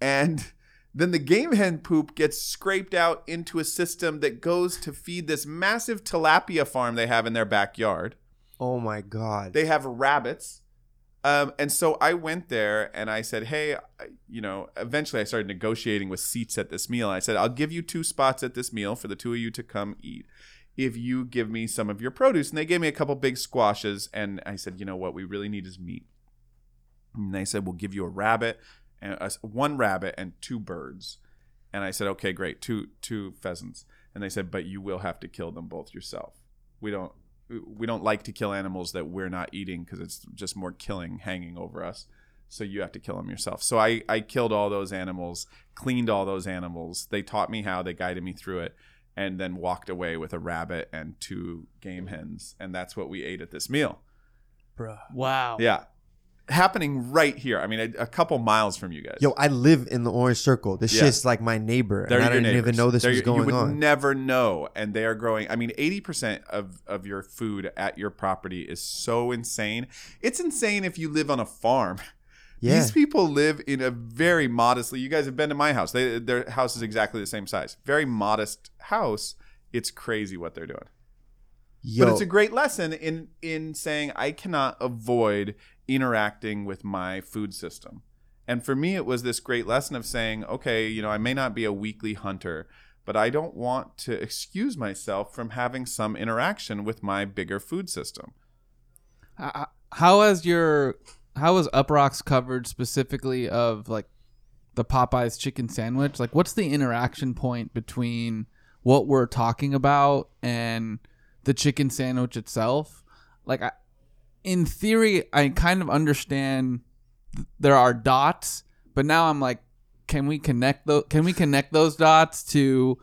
And then the game hen poop gets scraped out into a system that goes to feed this massive tilapia farm they have in their backyard. Oh my god. They have rabbits. Um, and so I went there and I said, hey, you know, eventually I started negotiating with seats at this meal. I said, I'll give you two spots at this meal for the two of you to come eat if you give me some of your produce. And they gave me a couple big squashes. And I said, you know what we really need is meat. And they said, we'll give you a rabbit, and a, one rabbit and two birds. And I said, okay, great, two two pheasants. And they said, but you will have to kill them both yourself. We don't we don't like to kill animals that we're not eating because it's just more killing hanging over us. So you have to kill them yourself. So I I killed all those animals, cleaned all those animals. They taught me how. They guided me through it. And then walked away with a rabbit and two game hens, and that's what we ate at this meal. Bro. Wow. Yeah, happening right here. I mean, a, a couple miles from you guys. Yo, I live in the orange circle. This Yeah. shit's like my neighbor. They're and I didn't even know this They're was going You would on. never know, and they are growing. I mean, eighty percent of of your food at your property is so insane. It's insane if you live on a farm. yeah. These people live in a very modestly. You guys have been to my house. They, their house is exactly the same size. Very modest house. It's crazy what they're doing. Yo, But it's a great lesson in in saying I cannot avoid interacting with my food system. And for me, it was this great lesson of saying, okay, you know, I may not be a weekly hunter, but I don't want to excuse myself from having some interaction with my bigger food system. H- How has your how has Uproxx coverage specifically of like the Popeyes chicken sandwich? Like, what's the interaction point between what we're talking about and the chicken sandwich itself? Like, I, in theory, I kind of understand there are dots, but now I'm like, can we connect those? Can we connect those dots to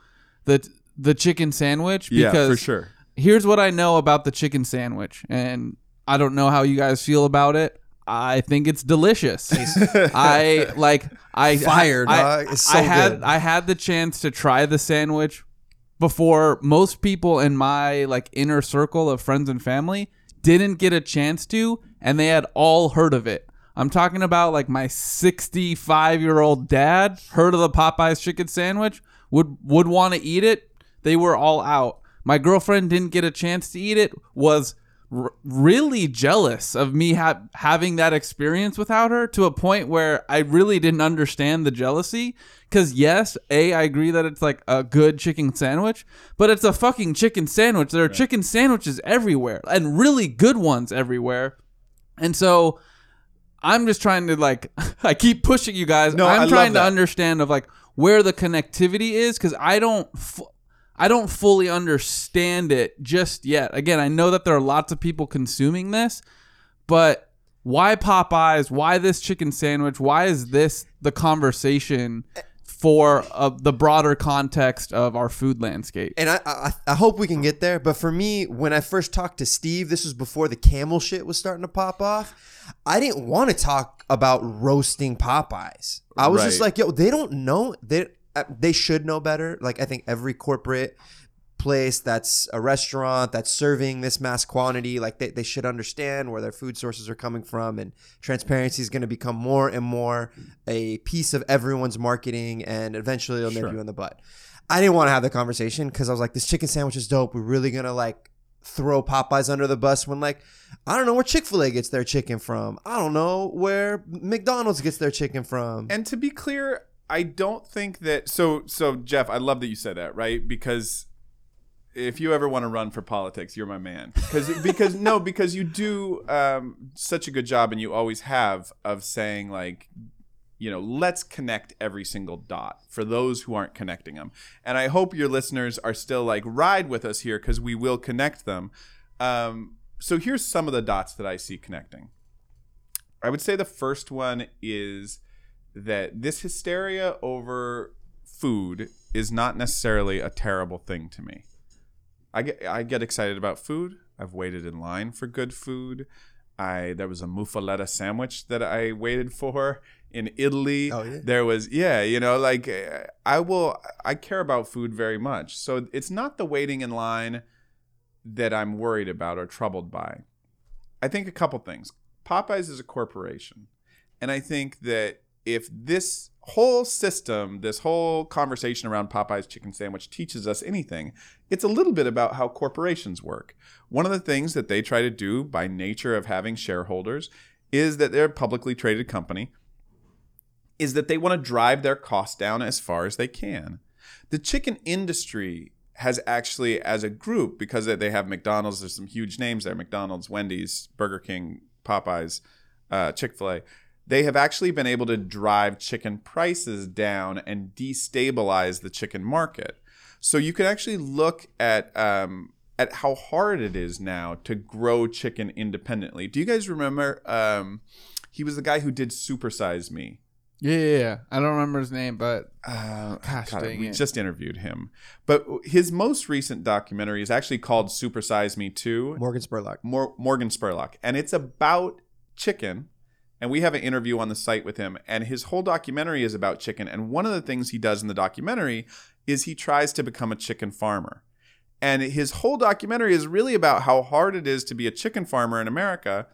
the the chicken sandwich? yeah, for sure. here's what I know about the chicken sandwich, and I don't know how you guys feel about it. I think it's delicious. I like I fired. I, dog. It's so I had good. I had the chance to try the sandwich before most people in my like inner circle of friends and family didn't get a chance to, and they had all heard of it. I'm talking about like my 65 year old dad heard of the Popeyes chicken sandwich, would would want to eat it. They were all out. My girlfriend didn't get a chance to eat it. Was r- really jealous of me ha- having that experience without her to a point where I really didn't understand the jealousy. Because yes, a I agree that it's like a good chicken sandwich, but it's a fucking chicken sandwich. There are chicken sandwiches everywhere and really good ones everywhere. And so I'm just trying to like I keep pushing you guys. No, I I'm love trying to understand of like where the connectivity is cuz I don't fu- I don't fully understand it just yet. Again, I know that there are lots of people consuming this, but why Popeyes? Why this chicken sandwich? Why is this the conversation for uh, the broader context of our food landscape? and I, I I hope we can get there. But for me, when I first talked to Steve, this was before the camel shit was starting to pop off. I didn't want to talk about roasting Popeyes. I was just like, yo, they don't know. They Uh, they should know better. Like I think every corporate place that's a restaurant that's serving this mass quantity like they, they should understand where their food sources are coming from and transparency is going to become more and more a piece of everyone's marketing and eventually it'll nip you in the butt. I didn't want to have the conversation because i was like this chicken sandwich is dope. We're really going to like throw popeyes under the bus when like i don't know where chick-fil-a gets their chicken from. I don't know where mcdonald's gets their chicken from. And to be clear, I don't think that so so Jeff, I love that you said that, right? Because if you ever want to run for politics, you're my man. Because because no, because you do um, such a good job, and you always have of saying like, you know, let's connect every single dot for those who aren't connecting them. And I hope your listeners are still like ride with us here because we will connect them. Um, so here's some of the dots that I see connecting. I would say the first one is that this hysteria over food is not necessarily a terrible thing to me. I get I get excited about food. I've waited in line for good food. I there was a muffaletta sandwich that I waited for in Italy. Oh, yeah? There was yeah, you know, like uh, I will I care about food very much. So it's not the waiting in line that I'm worried about or troubled by. I think a couple things. Popeyes is a corporation. And I think that if this whole system, this whole conversation around Popeye's chicken sandwich teaches us anything, it's a little bit about how corporations work. One of the things that they try to do by nature of having shareholders is that they're a publicly traded company, is that they want to drive their costs down as far as they can. The chicken industry has actually, as a group, because they have McDonald's, there's some huge names there McDonald's, Wendy's, Burger King, Popeyes, uh, Chick fil A they have actually been able to drive chicken prices down and destabilize the chicken market. So you can actually look at um, at how hard it is now to grow chicken independently. Do you guys remember? Um, he was the guy who did Supersize Me. Yeah, yeah, yeah. I don't remember his name, but Uh, Gosh, God, dang we it. just interviewed him, but his most recent documentary is actually called Supersize Me Two. Morgan Spurlock. Mor- Morgan Spurlock, and it's about chicken. And we have an interview on the site with him, and his whole documentary is about chicken. And one of the things he does in the documentary is he tries to become a chicken farmer. And his whole documentary is really about how hard it is to be a chicken farmer in America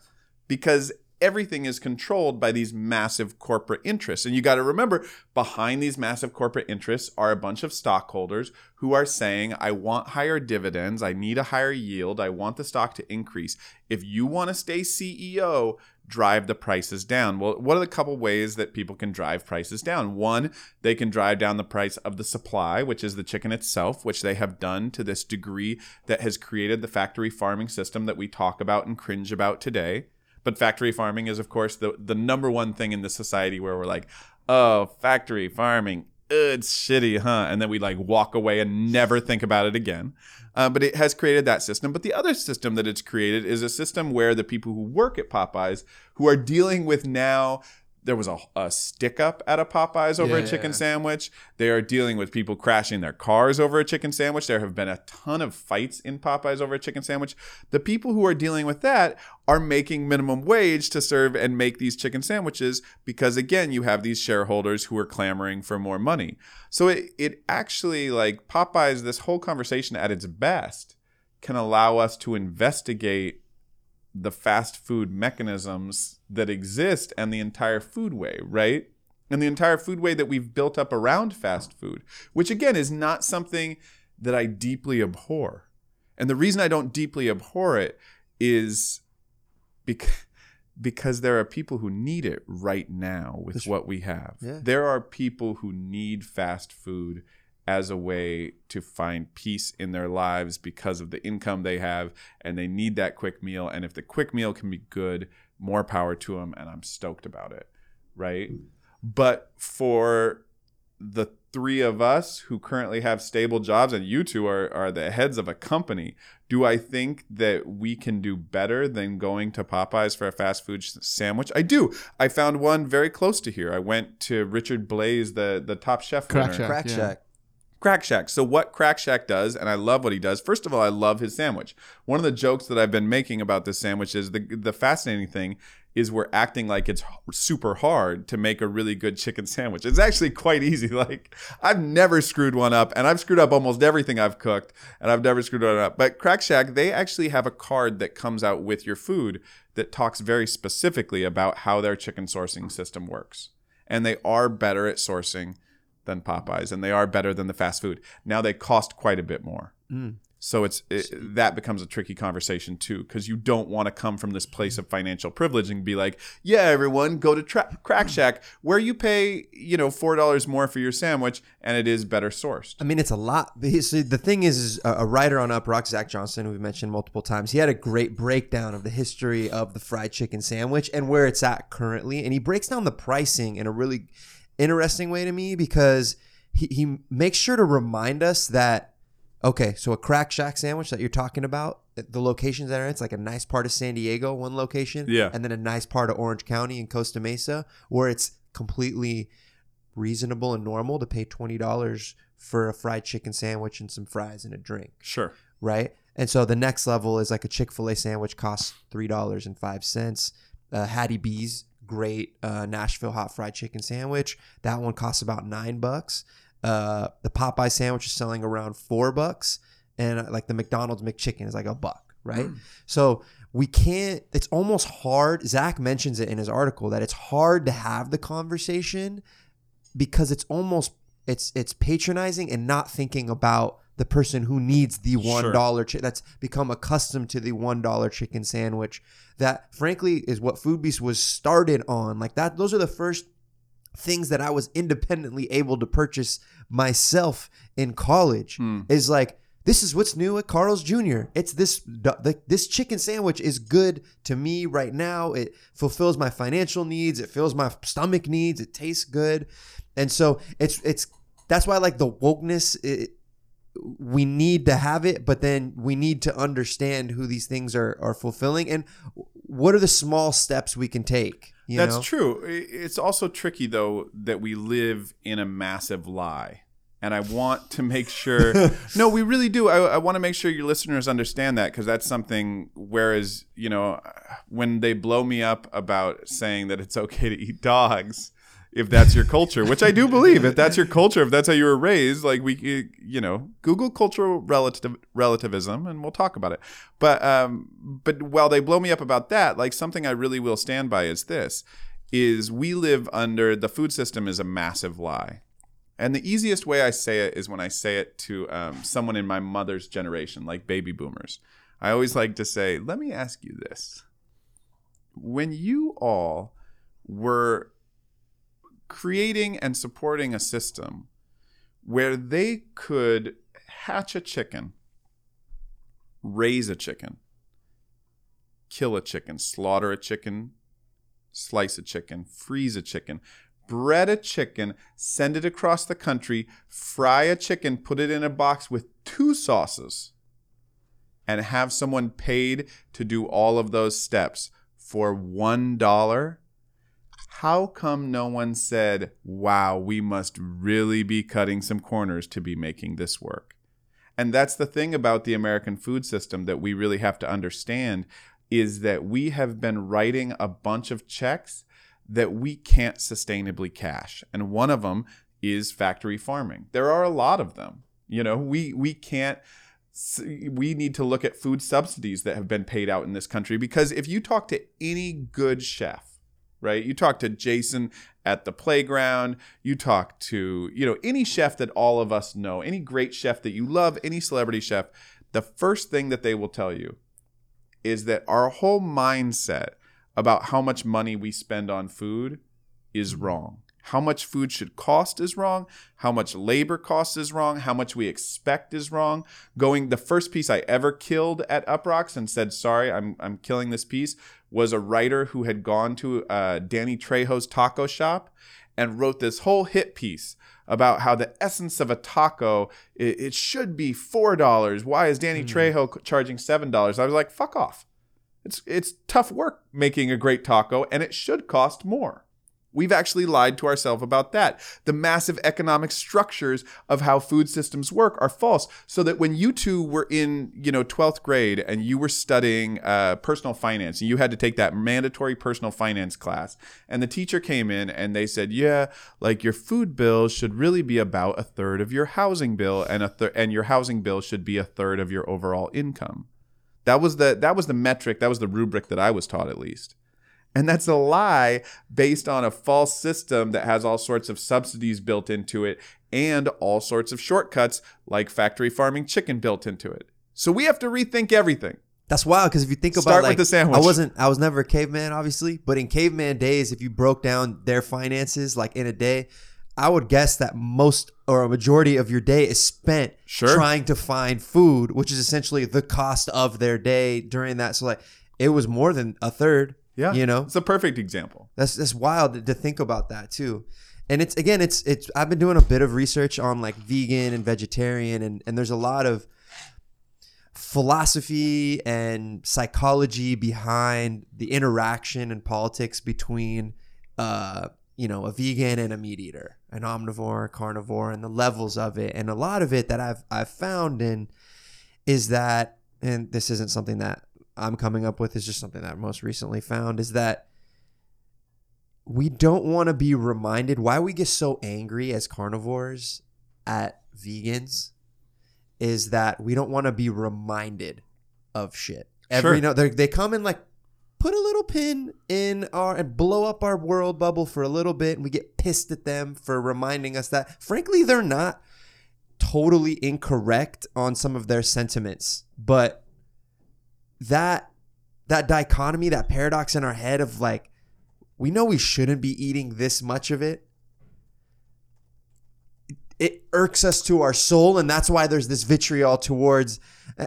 because everything is controlled by these massive corporate interests. And you got to remember, behind these massive corporate interests are a bunch of stockholders who are saying, I want higher dividends, I need a higher yield, I want the stock to increase. If you want to stay CEO, drive the prices down. Well, what are the couple ways that people can drive prices down? One, they can drive down the price of the supply, which is the chicken itself, which they have done to this degree that has created the factory farming system that we talk about and cringe about today. But factory farming is, of course, the, the number one thing in this society where we're like, oh, factory farming, it's shitty, huh? And then we like walk away and never think about it again. Uh, but it has created that system. But the other system that it's created is a system where the people who work at Popeyes, who are dealing with now, there was a, a stick up at a Popeyes over a chicken Yeah. sandwich. They are dealing with people crashing their cars over a chicken sandwich. There have been a ton of fights in Popeyes over a chicken sandwich. The people who are dealing with that are making minimum wage to serve and make these chicken sandwiches because again, you have these shareholders who are clamoring for more money. So it it actually like Popeyes this whole conversation at its best can allow us to investigate the fast food mechanisms that exist and the entire foodway, right? And the entire foodway that we've built up around fast food, which again is not something that I deeply abhor. And the reason I don't deeply abhor it is because because there are people who need it right now with what we have. Yeah. There are people who need fast food as a way to find peace in their lives because of the income they have and they need that quick meal and if the quick meal can be good more power to them and i'm stoked about it right but for the three of us who currently have stable jobs and you two are, are the heads of a company do i think that we can do better than going to popeyes for a fast food sandwich i do i found one very close to here i went to Richard Blais the, the top chef Crack. Shack. Crack Yeah. Shack. Crack Shack. So what Crack Shack does, and I love what he does. First of all, I love his sandwich. One of the jokes that I've been making about this sandwich is the the fascinating thing is we're acting like it's super hard to make a really good chicken sandwich. It's actually quite easy. Like I've never screwed one up, and I've screwed up almost everything I've cooked, and I've never screwed one up. But Crack Shack, they actually have a card that comes out with your food that talks very specifically about how their chicken sourcing system works, and they are better at sourcing than Popeyes, and they are better than the fast food. Now they cost quite a bit more. Mm. So it's it, that becomes a tricky conversation too, because you don't want to come from this place of financial privilege and be like, "Yeah, everyone, go to tra- Crack mm. Shack where you pay, you know, four dollars more for your sandwich, and it is better sourced." I mean, it's a lot. So the thing is, is a a writer on Uproxx, Zach Johnston, who we've mentioned multiple times, he had a great breakdown of the history of the fried chicken sandwich and where it's at currently. And he breaks down the pricing in a really interesting way to me because he, he makes sure to remind us that, okay, so a crack shack sandwich that you're talking about, the locations that are in, it's like a nice part of San Diego, one location, Yeah. and then a nice part of Orange County and Costa Mesa, where it's completely reasonable and normal to pay twenty dollars for a fried chicken sandwich and some fries and a drink, Sure. right? And so the next level is like a Chick Fil A sandwich costs three dollars and five cents. Uh, Hattie B's great uh, Nashville hot fried chicken sandwich. That one costs about nine bucks. Uh, the Popeye sandwich is selling around four bucks, and uh, like the McDonald's McChicken is like a buck, right? So we can't. It's almost hard. Zach mentions it in his article that it's hard to have the conversation because it's almost it's it's patronizing and not thinking about the person who needs the one dollar chi- that's become accustomed to the one dollar chicken sandwich that frankly is what Foodbeast was started on like that those are the first things that i was independently able to purchase myself in college hmm. is like this is what's new at Carl's Jr. It's this the, this chicken sandwich is good to me right now. It fulfills my financial needs. It fills my stomach needs. It tastes good, and so it's it's that's why like the wokeness. It, we need to have it, but then we need to understand who these things are are fulfilling and what are the small steps we can take. You That's know? true. It's also tricky though that we live in a massive lie. And I want to make sure. no, we really do. I, I want to make sure your listeners understand that because that's something. Whereas, you know, when they blow me up about saying that it's okay to eat dogs, if that's your culture, which I do believe, if that's your culture, if that's how you were raised, like we, you know, Google cultural relativism, and we'll talk about it. But, um, but while they blow me up about that, like something I really will stand by is this: is we live under the food system is a massive lie. And the easiest way I say it is when I say it to um, someone in my mother's generation, like baby boomers. I always like to say, let me ask you this. When you all were creating and supporting a system where they could hatch a chicken, raise a chicken, kill a chicken, slaughter a chicken, slice a chicken, freeze a chicken, bread a chicken, send it across the country, fry a chicken, put it in a box with two sauces, and have someone paid to do all of those steps for one dollar. How come no one said, wow, we must really be cutting some corners to be making this work? And that's the thing about the American food system that we really have to understand is that we have been writing a bunch of checks that we can't sustainably cash. And one of them is factory farming. There are a lot of them. You know, we we can't we need to look at food subsidies that have been paid out in this country because if you talk to any good chef, right? You talk to Jason at the playground, you talk to, you know, any chef that all of us know, any great chef that you love, any celebrity chef, the first thing that they will tell you is that our whole mindset about how much money we spend on food is mm-hmm. wrong. How much food should cost is wrong. How much labor costs is wrong. How much we expect is wrong. Going the first piece I ever killed at Uproxx and said sorry, I'm I'm killing this piece was a writer who had gone to uh, Danny Trejo's taco shop and wrote this whole hit piece about how the essence of a taco it, it should be four dollars. Why is Danny Trejo charging seven dollars? I was like, fuck off. It's it's tough work making a great taco, and it should cost more. We've actually lied to ourselves about that. The massive economic structures of how food systems work are false. So that when you two were in, you know, 12th grade and you were studying uh, personal finance and you had to take that mandatory personal finance class, and the teacher came in and they said, "Yeah, like your food bill should really be about a third of your housing bill, and a thir- and your housing bill should be a third of your overall income." That was the that was the metric, that was the rubric that I was taught at least. And that's a lie based on a false system that has all sorts of subsidies built into it and all sorts of shortcuts like factory farming chicken built into it. So we have to rethink everything. That's wild because if you think about Start with like the sandwich. I wasn't I was never a caveman obviously, but in caveman days, if you broke down their finances like in a day, I would guess that most or a majority of your day is spent Sure. trying to find food, which is essentially the cost of their day during that. So like it was more than a third. Yeah. You know? It's a perfect example. That's that's wild to, think about that too. And it's again, it's it's I've been doing a bit of research on like vegan and vegetarian and and there's a lot of philosophy and psychology behind the interaction and politics between uh you know a vegan and a meat eater an omnivore carnivore and the levels of it and a lot of it that i've i've found in is that and this isn't something that i'm coming up with is just something that I most recently found is that we don't want to be reminded why we get so angry as carnivores at vegans is that we don't want to be reminded of shit. Every Sure. no, they they come and like put a little pin in our and blow up our world bubble for a little bit, and we get pissed at them for reminding us that frankly they're not totally incorrect on some of their sentiments, but that that dichotomy, that paradox in our head of like we know we shouldn't be eating this much of it. It irks us to our soul, and that's why there's this vitriol towards.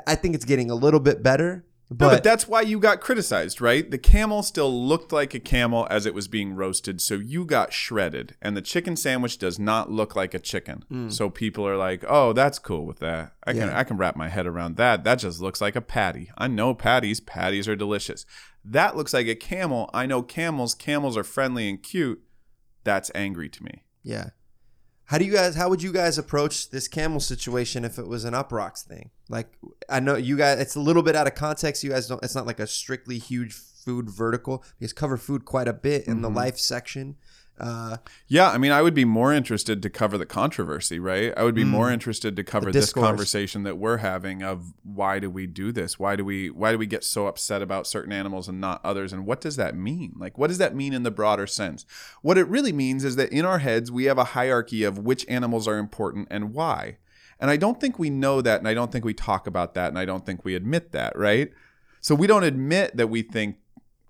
I- think it's getting a little bit better, No, but, but that's why you got criticized, right? The camel still looked like a camel as it was being roasted, so you got shredded. And the chicken sandwich does not look like a chicken. Mm. So people are like, "Oh, that's cool with that. I can Yeah. I can wrap my head around that. That just looks like a patty. I know patties. Patties are delicious. That looks like a camel. I know camels. Camels are friendly and cute. That's angry to me. yeah. How do you guys? How would you guys approach this camel situation if it was an Uproxx thing? Like, I know you guys. It's a little bit out of context. You guys don't. It's not like a strictly huge food vertical. because cover food quite a bit in the mm-hmm. life section. Uh, Yeah, I mean, I would be more interested to cover the controversy, right? I would be more interested to cover this conversation that we're having of why do we do this? Why do we why do we get so upset about certain animals and not others? And what does that mean? Like, what does that mean in the broader sense? What it really means is that in our heads we have a hierarchy of which animals are important and why. And I don't think we know that, and I don't think we talk about that, and I don't think we admit that, right? So we don't admit that we think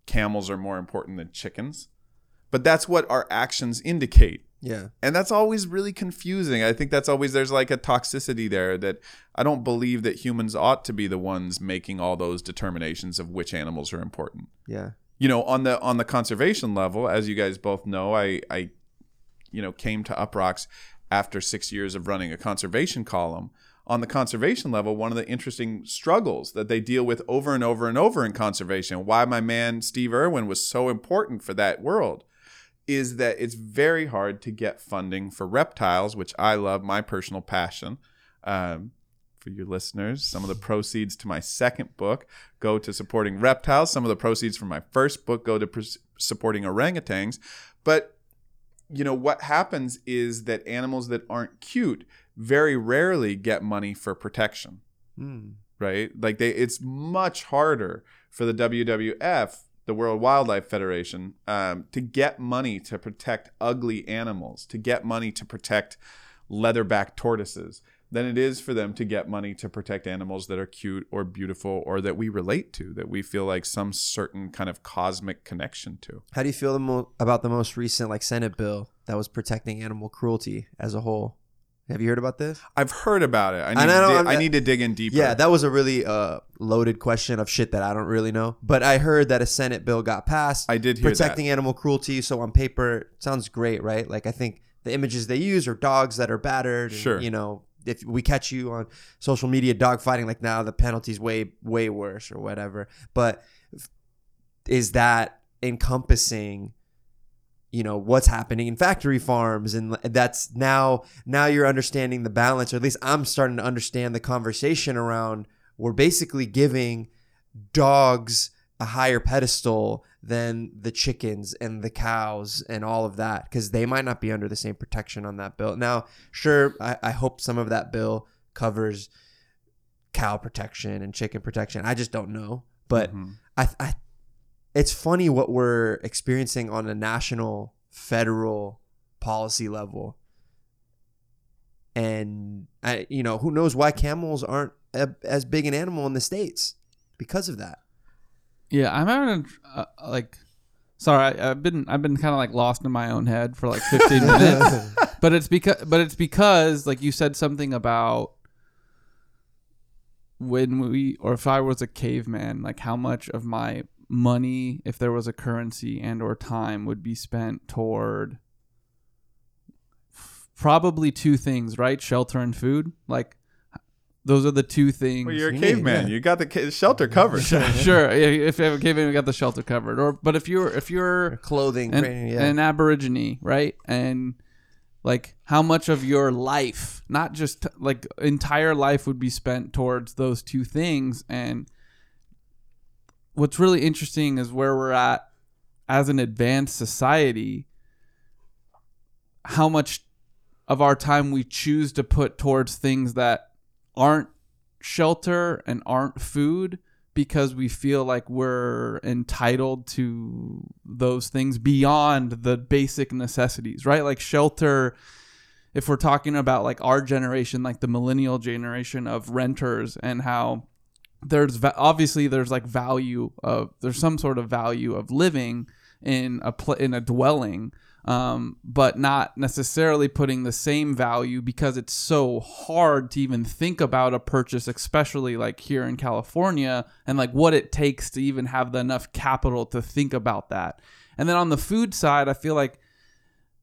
camels are more important than chickens. But that's what our actions indicate. yeah. And that's always really confusing. I think that's always there's like a toxicity there that I don't believe that humans ought to be the ones making all those determinations of which animals are important. Yeah. You know, on the on the conservation level, as you guys both know, I I you know came to Uproxx after 6 years of running a conservation column. On the conservation level, one of the interesting struggles that they deal with over and over and over in conservation, why my man Steve Irwin was so important for that world, is that it's very hard to get funding for reptiles, which I love, my personal passion. Um, for your listeners, some of the proceeds to my second book go to supporting reptiles. Some of the proceeds from my first book go to pres- supporting orangutans. But you know what happens is that animals that aren't cute very rarely get money for protection Hmm. right? Like they, it's much harder for the WWF, the World Wildlife Federation, um, to get money to protect ugly animals, to get money to protect leatherback tortoises, than it is for them to get money to protect animals that are cute or beautiful or that we relate to, that we feel like some certain kind of cosmic connection to. How do you feel the mo- about the most recent like Senate bill that was protecting animal cruelty as a whole? Have you heard about this? I've heard about it. I need, I to, don't- dig- I need to dig in deeper. Yeah, that was a really uh, loaded question of shit that I don't really know. But I heard that a Senate bill got passed. I did hear that. protecting animal cruelty. So on paper, it sounds great, right? Like I think the images they use are dogs that are battered. and, Sure. You know, if we catch you on social media dog fighting, like now the penalty's way way worse or whatever. But is that encompassing? You know what's happening in factory farms and that's now now you're understanding the balance or at least i'm starting to understand the conversation around we're basically giving dogs a higher pedestal than the chickens and the cows and all of that because they might not be under the same protection on that bill. Now sure I, I hope some of that bill covers cow protection and chicken protection. I just don't know. But Mhm. I, I it's funny what we're experiencing on a national federal policy level and I, you know who knows why camels aren't a, as big an animal in the states because of that. Yeah, I'm having a, uh, like. Sorry, I, I've been I've been kind of like lost in my own head for like 15 minutes, but it's because but it's because like you said something about when we or if I was a caveman, like how much of my money, if there was a currency and or time, would be spent toward f- probably two things, right? Shelter and food. Like those are the two things. Well, you're a caveman. yeah. You got the ca- shelter covered. sure, yeah, if you have a caveman, we got the shelter covered. Or but if you're if you're Clothing, an, training, yeah. an aborigine, right? And like how much of your life, not just like entire life would be spent towards those two things and what's really interesting is where we're at as an advanced society how much of our time we choose to put towards things that aren't shelter and aren't food because we feel like we're entitled to those things beyond the basic necessities, right? Like shelter if we're talking about like our generation, like the millennial generation of renters and how there's va- obviously there's like value of there's some sort of value of living in a pl- in a dwelling um, but not necessarily putting the same value because it's so hard to even think about a purchase especially like here in California and like what it takes to even have the enough capital to think about that. And then on the food side I feel like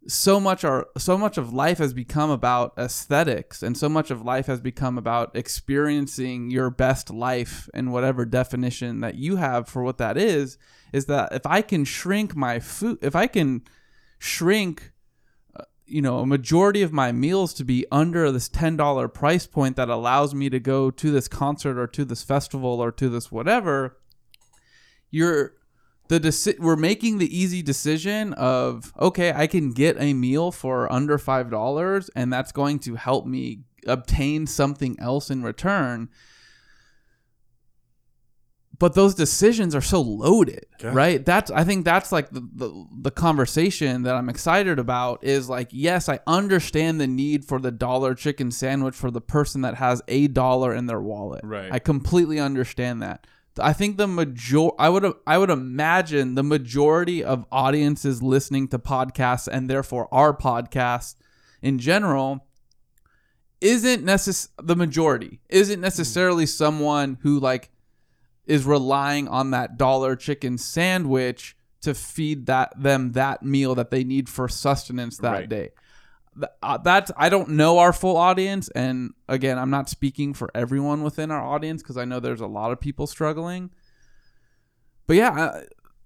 so much our so much of life has become about aesthetics and so much of life has become about experiencing your best life in whatever definition that you have for what that is is that if i can shrink my food if i can shrink uh, you know a majority of my meals to be under this $10 price point that allows me to go to this concert or to this festival or to this whatever you're the deci- we're making the easy decision of okay i can get a meal for under five dollars and that's going to help me obtain something else in return. But those decisions are so loaded right? That's i think that's like the, the the conversation that i'm excited about is like yes i understand the need for the dollar chicken sandwich for the person that has a dollar in their wallet. Right. i completely understand that I think the major I would I would imagine the majority of audiences listening to podcasts and therefore our podcast in general isn't necess- the majority isn't hmm. necessarily someone who like is relying on that dollar chicken sandwich to feed that them that meal that they need for sustenance that Right. day. Uh, that's I don't know our full audience, and again, I'm not speaking for everyone within our audience because I know there's a lot of people struggling. But yeah,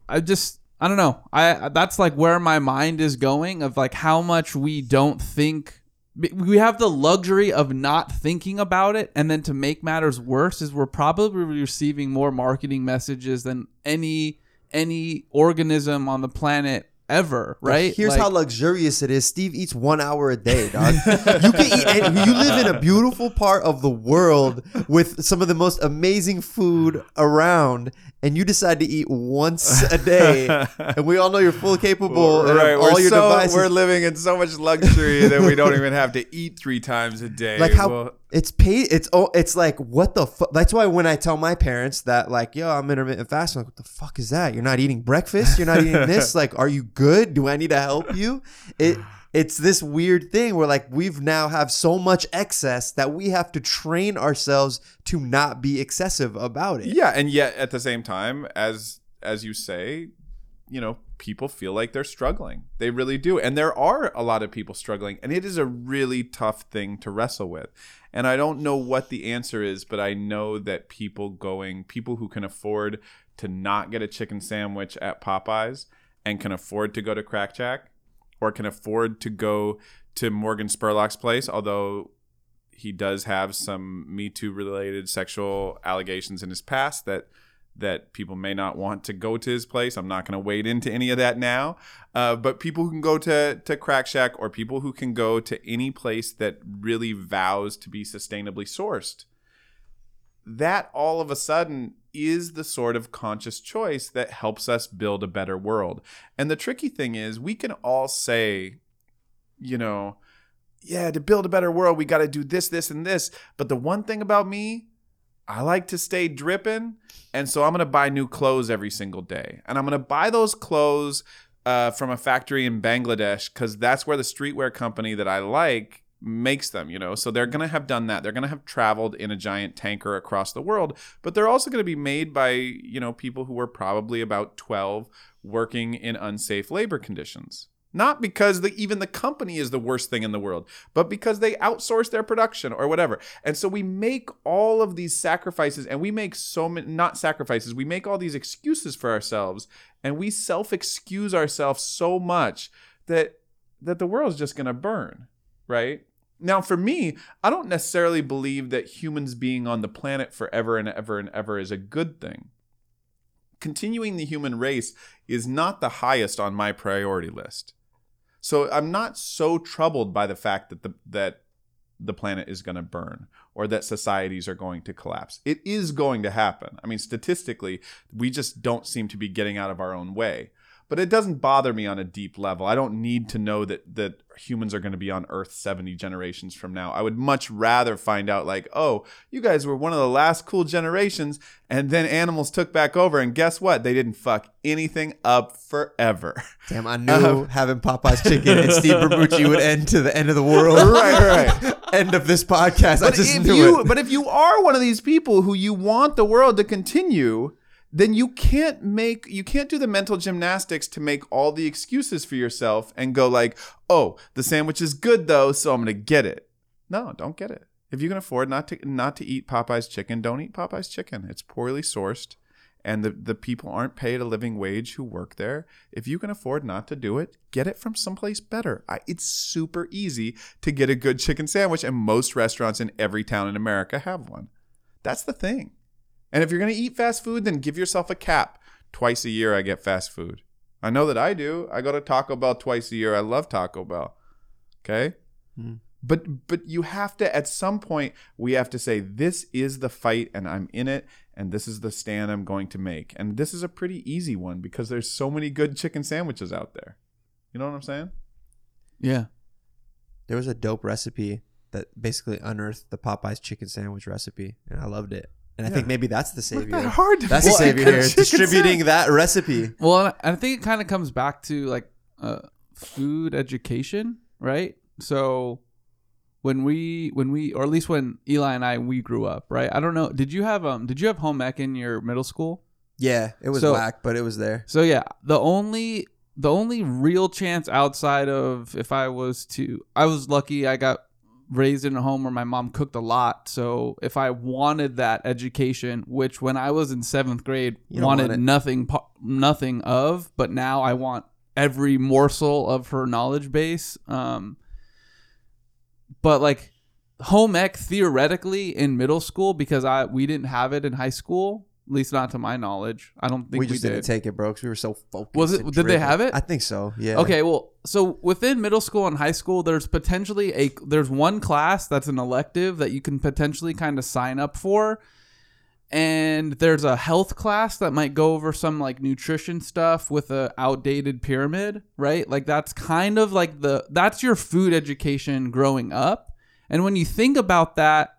I, I just I don't know. I that's like where my mind is going of like how much we don't think we have the luxury of not thinking about it and then to make matters worse is we're probably receiving more marketing messages than any any organism on the planet ever right Here's Like- how luxurious it is. Steve eats one hour a day, dog. you can eat. Any, you live in a beautiful part of the world with some of the most amazing food around, and you decide to eat once a day. and we all know you're full capable of right, all your so, devices. We're living in so much luxury that we don't even have to eat three times a day. like how Well, it's paid it's oh it's like what the fuck that's why when i tell my parents that like yo i'm intermittent fasting like what the fuck is that you're not eating breakfast you're not eating this like are you good do i need to help you it it's this weird thing where like we've now have so much excess that we have to train ourselves to not be excessive about it yeah, and yet at the same time, as as you say, you know, people feel like they're struggling. They really do, and there are a lot of people struggling, and it is a really tough thing to wrestle with. And I don't know what the answer is, but I know that people going, people who can afford to not get a chicken sandwich at Popeyes and can afford to go to Crack Shack or can afford to go to Morgan Spurlock's place, although he does have some Me Too related sexual allegations in his past that that people may not want to go to his place. I'm not going to wade into any of that now. Uh, but people who can go to to Crack Shack or people who can go to any place that really vows to be sustainably sourced, that all of a sudden is the sort of conscious choice that helps us build a better world. And the tricky thing is, we can all say, you know, yeah, to build a better world, we got to do this, this, and this. But the one thing about me, I like to stay dripping, and so I'm gonna buy new clothes every single day, and I'm gonna buy those clothes uh, from a factory in Bangladesh because that's where the streetwear company that I like makes them. You know, so they're gonna have done that. They're gonna have traveled in a giant tanker across the world, but they're also gonna be made by you know people who were probably about 12 working in unsafe labor conditions. Not because the, even the company is the worst thing in the world, but because they outsource their production or whatever. And so we make all of these sacrifices and we make so many, not sacrifices, we make all these excuses for ourselves and we self excuse ourselves so much that, that the world's just going to burn, right? Now, for me, I don't necessarily believe that humans being on the planet forever and ever and ever is a good thing continuing the human race is not the highest on my priority list. So I'm not so troubled by the fact that the that the planet is going to burn or that societies are going to collapse. It is going to happen. I mean, statistically, we just don't seem to be getting out of our own way. But it doesn't bother me on a deep level. I don't need to know that that humans are going to be on Earth 70 generations from now. I would much rather find out like, "Oh, you guys were one of the last cool generations and then animals took back over and guess what? They didn't fuck anything up forever." Damn, I uh, knew having Popeye's chicken and Steve Bramucci would end to the end of the world. right, right. end of this podcast. I just if knew you, it. but if you are one of these people who you want the world to continue, then you can't make you can't do the mental gymnastics to make all the excuses for yourself and go like, "Oh, the sandwich is good though, so I'm going to get it." No, don't get it. If you can afford not to not to eat Popeye's chicken, don't eat Popeye's chicken. It's poorly sourced and the, the people aren't paid a living wage who work there. If you can afford not to do it, get it from someplace better. I, it's super easy to get a good chicken sandwich, and most restaurants in every town in America have one. That's the thing. And if you're going to eat fast food, then give yourself a cap. Twice a year, I get fast food. I know that I do. I go to Taco Bell twice a year. I love Taco Bell. Okay? Hmm. But but you have to at some point we have to say this is the fight and I'm in it and this is the stand I'm going to make. And this is a pretty easy one because there's so many good chicken sandwiches out there. You know what I'm saying? Yeah. There was a dope recipe that basically unearthed the Popeye's chicken sandwich recipe, and I loved it. And I think maybe that's the savior. that hard to that's the make savior a here, is chicken distributing that recipe. Well, and I think it kind of comes back to like uh, food education, right? So when we when we or at least when Elie and I we grew up, right? I don't know. Did you have um did you have home ec in your middle school? Yeah, it was So- whack, but it was there. So yeah, the only the only real chance outside of if I was to I was lucky I got raised in a home where my mom cooked a lot. So if I wanted that education, which when I was in 7th grade wanted want nothing nothing of, but now I want every morsel of her knowledge base um but like home ec theoretically in middle school because I we didn't have it in high school, at least not to my knowledge. I don't think We we, just did. didn't take it, bro, because we were so focused. Was it- did they have it? I think so. Yeah. Okay, well, so within middle school and high school, there's potentially a there's one class that's an elective that you can potentially kind of sign up for, and there's a health class that might go over some like nutrition stuff with a outdated pyramid, right? Like that's kind of like the that's your food education growing up, and when you think about that,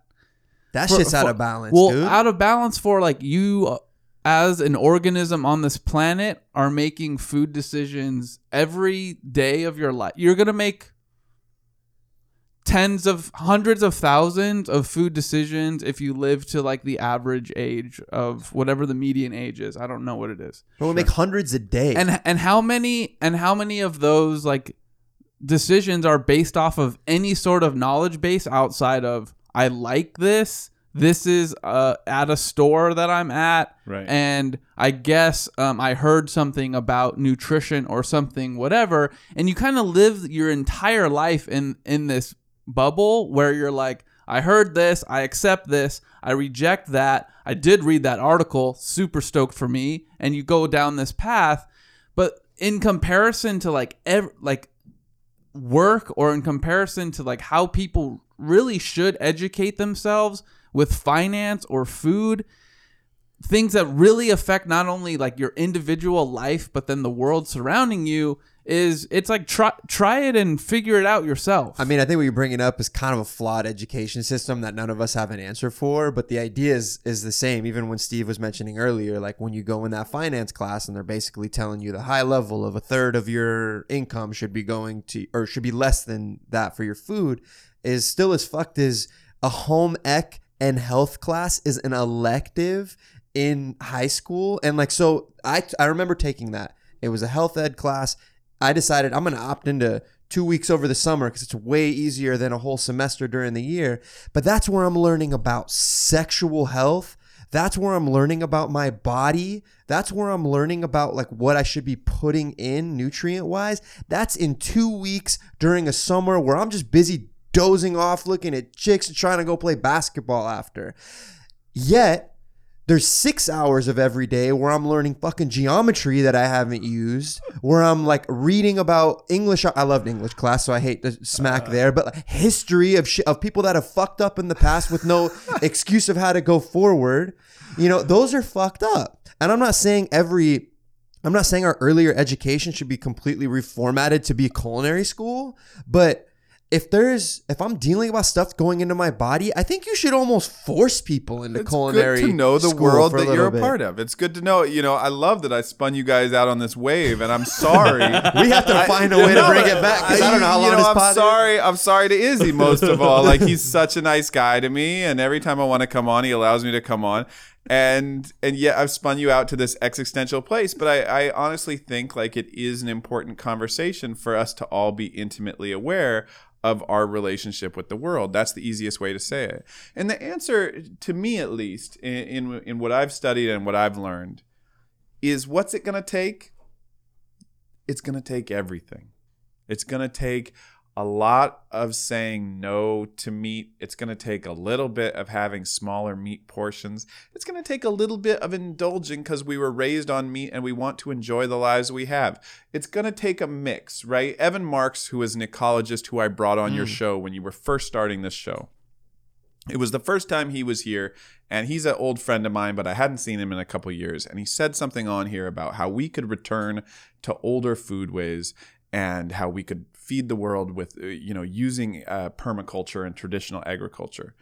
That for- shit's out of balance, well, dude. out of balance for like you uh, as an organism on this planet are making food decisions every day of your life. You're gonna make tens of hundreds of thousands of food decisions if you live to like the average age of whatever the median age is. I don't know what it is. Bro, we make hundreds a day. And and how many and how many of those like decisions are based off of any sort of knowledge base outside of I like this. This is uh, at a store that I'm at, Right. and I guess um, I heard something about nutrition or something, whatever. And you kind of live your entire life in in this bubble where you're like, I heard this, I accept this, I reject that. I did read that article, super stoked for me, and you go down this path. But in comparison to like ev- like work or in comparison to like how people really should educate themselves with finance or food things that really affect not only like your individual life but then the world surrounding you is it's like try try it and figure it out yourself. I mean, I think what you're bringing up is kind of a flawed education system that none of us have an answer for. But the idea is is the same. Even when Steve was mentioning earlier, like when you go in that finance class and they're basically telling you the high level of a third of your income should be going to or should be less than that for your food, is still as fucked as a home ec and health class is an elective in high school. And like so, I I remember taking that. It was a health ed class. I decided I'm going to opt into two weeks over the summer because it's way easier than a whole semester during the year. But that's where I'm learning about sexual health. That's where I'm learning about my body. That's where I'm learning about like what I should be putting in nutrient wise. That's in two weeks during a summer where I'm just busy dozing off, looking at chicks and trying to go play basketball after. Yet, there's six hours of every day where I'm learning fucking geometry that I haven't used, where I'm like reading about English. I loved English class, so I hate the smack there, but like, history of shit of people that have fucked up in the past with no excuse of how to go forward. You know, those are fucked up. And I'm not saying every I'm not saying our earlier education should be completely reformatted to be culinary school, but if there's if I'm dealing about stuff going into my body, I think you should almost force people into It's culinary. good to know the world that you're a bit. part of. It's good to know. You know, I love that I spun you guys out on this wave, and I'm sorry. We have to find a way to bring it back because I, don't know how you long know, this I'm sorry. I'm sorry to Izzy most of all. Like he's such a nice guy to me, and every time I want to come on, he allows me to come on. And and yet I've spun you out to this existential place. But I, I honestly think like it is an important conversation for us to all be intimately aware of our relationship with the world. That's the easiest way to say it. And the answer, to me at least, in in, in what I've studied and what I've learned, is what's it going to take? It's going to take everything. It's going to take a lot of saying no to meat. It's going to take a little bit of having smaller meat portions. It's going to take a little bit of indulging because we were raised on meat and we want to enjoy the lives we have. It's going to take a mix, right? Evan Marks, who is an ecologist who I brought on your mm. show when you were first starting this show. It was the first time he was here, and he's an old friend of mine, but I hadn't seen him in a couple years. And he said something on here about how we could return to older foodways and how we could feed the world with, uh, you know, using uh, permaculture and traditional agriculture.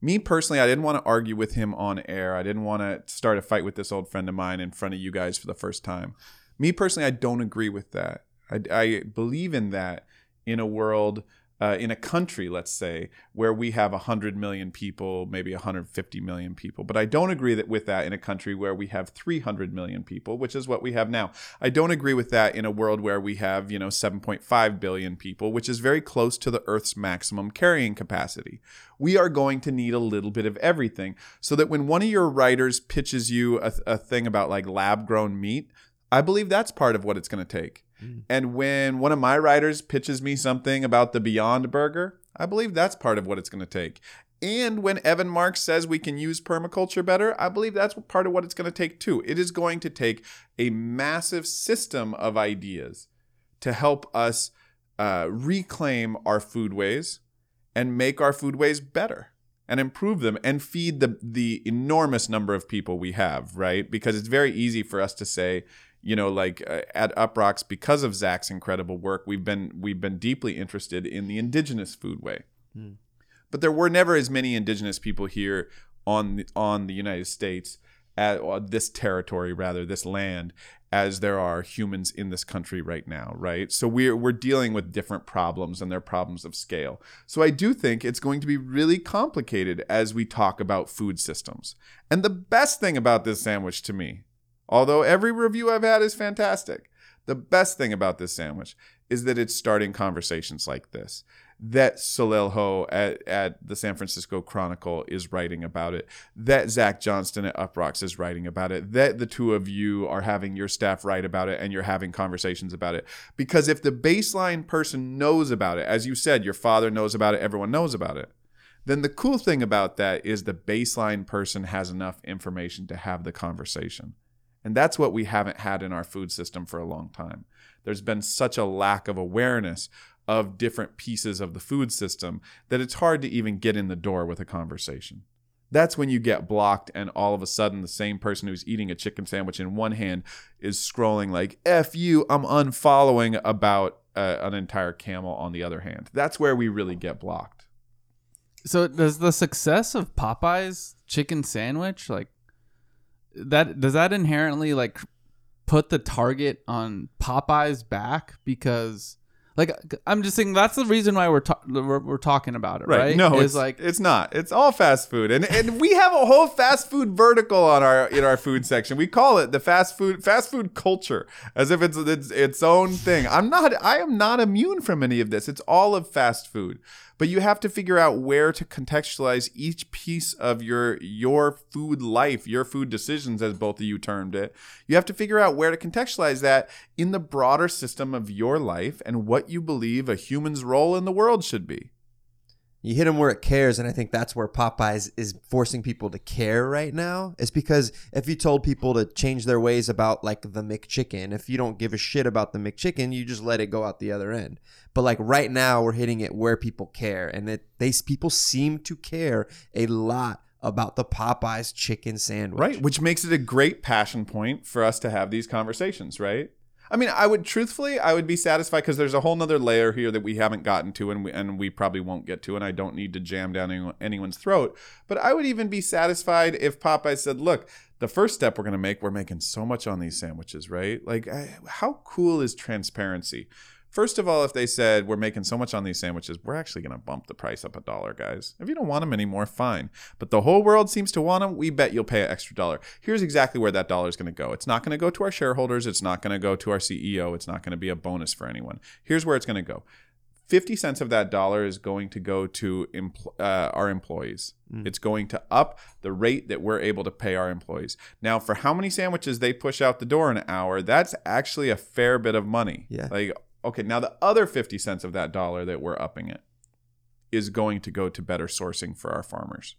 Me personally, I didn't want to argue with him on air. I didn't want to start a fight with this old friend of mine in front of you guys for the first time. Me personally, I don't agree with that. I, I believe in that in a world, uh, in a country, let's say, where we have 100 million people, maybe 150 million people. But I don't agree that with that in a country where we have 300 million people, which is what we have now. I don't agree with that in a world where we have, you know, 7.5 billion people, which is very close to the Earth's maximum carrying capacity. We are going to need a little bit of everything so that when one of your writers pitches you a, a thing about like lab grown meat, I believe that's part of what it's going to take. And when one of my writers pitches me something about the Beyond Burger, I believe that's part of what it's going to take. And when Evan Marks says we can use permaculture better, I believe that's part of what it's going to take too. It is going to take a massive system of ideas to help us uh, reclaim our foodways and make our foodways better and improve them and feed the the enormous number of people we have, right? Because it's very easy for us to say, you know, like uh, at Uproxx, because of Zach's incredible work, we've been we've been deeply interested in the indigenous food foodway. But there were never as many indigenous people here on the, on the United States, at, or this territory rather, this land, as there are humans in this country right now, right? So we're we're dealing with different problems and they're problems of scale. So I do think it's going to be really complicated as we talk about food systems. And the best thing about this sandwich to me, although every review I've had is fantastic, the best thing about this sandwich is that it's starting conversations like this. That Soleil Ho at, at the San Francisco Chronicle is writing about it. That Zach Johnston at Uproxx is writing about it. That the two of you are having your staff write about it and you're having conversations about it. Because if the baseline person knows about it, as you said, your father knows about it, everyone knows about it then the cool thing about that is the baseline person has enough information to have the conversation. And that's what we haven't had in our food system for a long time. There's been such a lack of awareness of different pieces of the food system that it's hard to even get in the door with a conversation. That's when you get blocked, and all of a sudden, the same person who's eating a chicken sandwich in one hand is scrolling like "f you," I'm unfollowing about uh, an entire camel on the other hand. That's where we really get blocked. So does the success of Popeye's chicken sandwich like that does that inherently like put the target on Popeye's back because like I'm just saying that's the reason why we're ta- we're, we're talking about it, right? No, Is it's like it's not. It's all fast food, and and we have a whole fast food vertical on our in our food section. We call it the fast food fast food culture, as if it's it's its own thing. I'm not. I am not immune from any of this. It's all of fast food, but you have to figure out where to contextualize each piece of your your food life, your food decisions, as both of you termed it. You have to figure out where to contextualize that in the broader system of your life and what you believe a human's role in the world should be. You hit them where it cares, and I think that's where Popeyes is forcing people to care right now. It's because if you told people to change their ways about like the McChicken, if you don't give a shit about the McChicken, you just let it go out the other end. But like right now, we're hitting it where people care, and it they people seem to care a lot about the Popeyes chicken sandwich. Right, which makes it a great passion point for us to have these conversations, right? I mean, I would truthfully, I would be satisfied because there's a whole nother layer here that we haven't gotten to, and we and we probably won't get to, and I don't need to jam down anyone, anyone's throat. But I would even be satisfied if Popeye said, "Look, the first step we're going to make, we're making so much on these sandwiches, right? Like, I, how cool is transparency?" First of all, if they said we're making so much on these sandwiches, we're actually going to bump the price up a dollar, guys. If you don't want them anymore, fine. But the whole world seems to want them. We bet you'll pay an extra dollar. Here's exactly where that dollar is going to go. It's not going to go to our shareholders. It's not going to go to our CEO. It's not going to be a bonus for anyone. Here's where it's going to go. 50 cents of that dollar is going to go to empl- uh, our employees. It's going to up the rate that we're able to pay our employees. Now, for how many sandwiches they push out the door in an hour, that's actually a fair bit of money. Yeah. Like, okay, now the other 50 cents of that dollar that we're upping it is going to go to better sourcing for our farmers.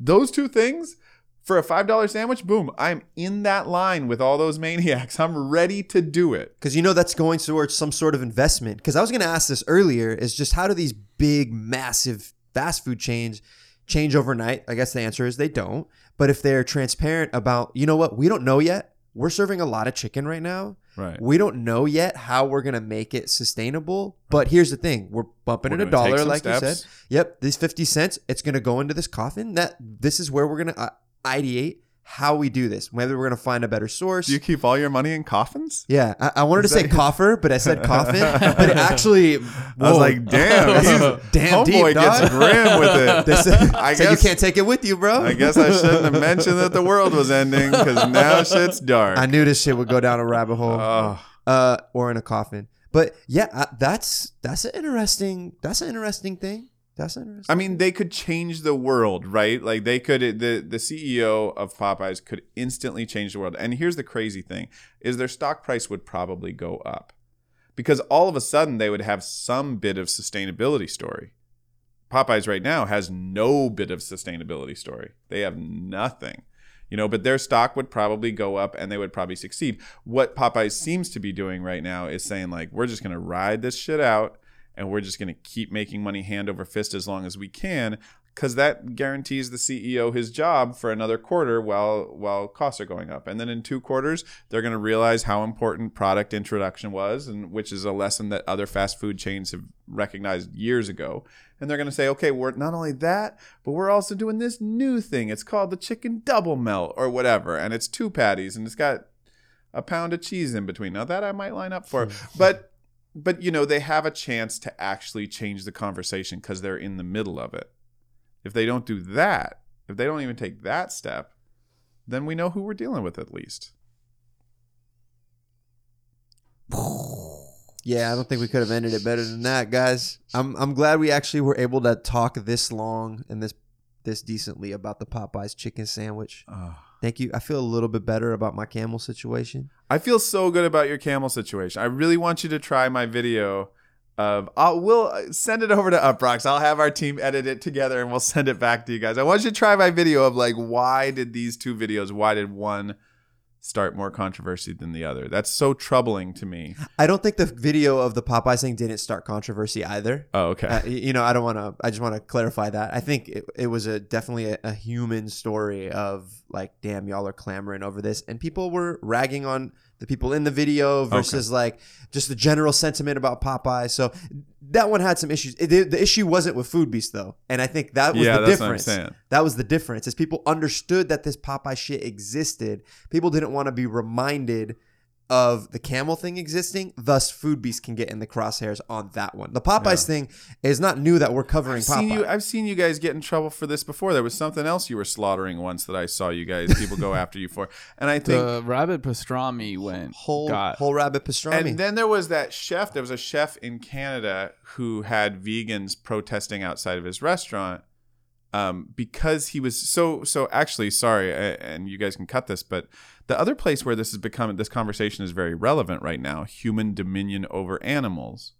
Those two things for a $5 sandwich, boom, I'm in that line with all those maniacs. I'm ready to do it. because you know that's going towards some sort of investment. Because I was going to ask this earlier: is just how do these big, massive fast food chains change overnight? I guess the answer is they don't. But if they're transparent about, you know what, we don't know yet. We're serving a lot of chicken right now. Right. We don't know yet how we're gonna make it sustainable. But here's the thing: we're bumping We're it a dollar, like you said. Yep, these fifty cents. It's gonna go into this coffin. That this is where we're gonna uh, ideate how we do this. Whether we're gonna find a better source. Do you keep all your money in coffins? Yeah, I, I wanted to say coffer, but I said coffin. but it actually, I was like, damn, he's, Damn homeboy deep, gets grim with it. This, I so you can't take it with you, bro. I guess I shouldn't have mentioned that the world was ending because now shit's dark. I knew this shit would go down a rabbit hole, Oh, uh, or in a coffin. But yeah, uh, that's that's an interesting that's an interesting thing. That's an interesting. I mean, they could change the world, right? Like they could. The the CEO of Popeyes could instantly change the world. And here's the crazy thing: is their stock price would probably go up because all of a sudden they would have some bit of sustainability story. Popeyes right now has no bit of sustainability story. They have nothing. You know, but their stock would probably go up and they would probably succeed. What Popeyes seems to be doing right now is saying like we're just going to ride this shit out and we're just going to keep making money hand over fist as long as we can because that guarantees the CEO his job for another quarter while while costs are going up. And then in two quarters, they're going to realize how important product introduction was, and which is a lesson that other fast food chains have recognized years ago. And they're going to say, okay, we're not only that, but we're also doing this new thing. It's called the chicken double melt or whatever, and it's two patties and it's got a pound of cheese in between. Now that I might line up for, hmm. but but you know they have a chance to actually change the conversation because they're in the middle of it. If they don't do that, if they don't even take that step, then we know who we're dealing with at least. yeah, I don't think we could have ended it better than that, guys. I'm I'm glad we actually were able to talk this long and this this decently about the Popeyes chicken sandwich. Thank you. I feel a little bit better about my camel situation. I feel so good about your camel situation. I really want you to try my video of I'll we'll uh, send it over to Uproxx. I'll have our team edit it together and we'll send it back to you guys. I want you to try my video of like why did these two videos, why did one start more controversy than the other. That's so troubling to me. I don't think the video of the Popeyes thing didn't start controversy either. Oh, okay. Uh, you know, I don't want to. I just want to clarify that. I think it, it was a definitely a, a human story of like, damn, y'all are clamoring over this, and people were ragging on the people in the video versus like just the general sentiment about Popeye. So that one had some issues. It- the, the issue wasn't with Foodbeast though, and I think that was Yeah, the that's what I'm difference. That was the difference. Is people understood that this Popeye shit existed. People didn't want to be reminded of the camel thing existing. Thus, Foodbeast can get in the crosshairs on that one. The Popeyes thing is not new that we're covering I've seen you. I've seen you guys get in trouble for this before. There was something else you were slaughtering once that I saw you guys people go after you for, and I think. The rabbit pastrami went whole got whole rabbit pastrami. and then there was that chef. There was a chef in Canada who had vegans protesting outside of his restaurant um, because he was so. So actually, sorry, and you guys can cut this, but the other place where this has become this conversation is very relevant right now: human dominion over animals.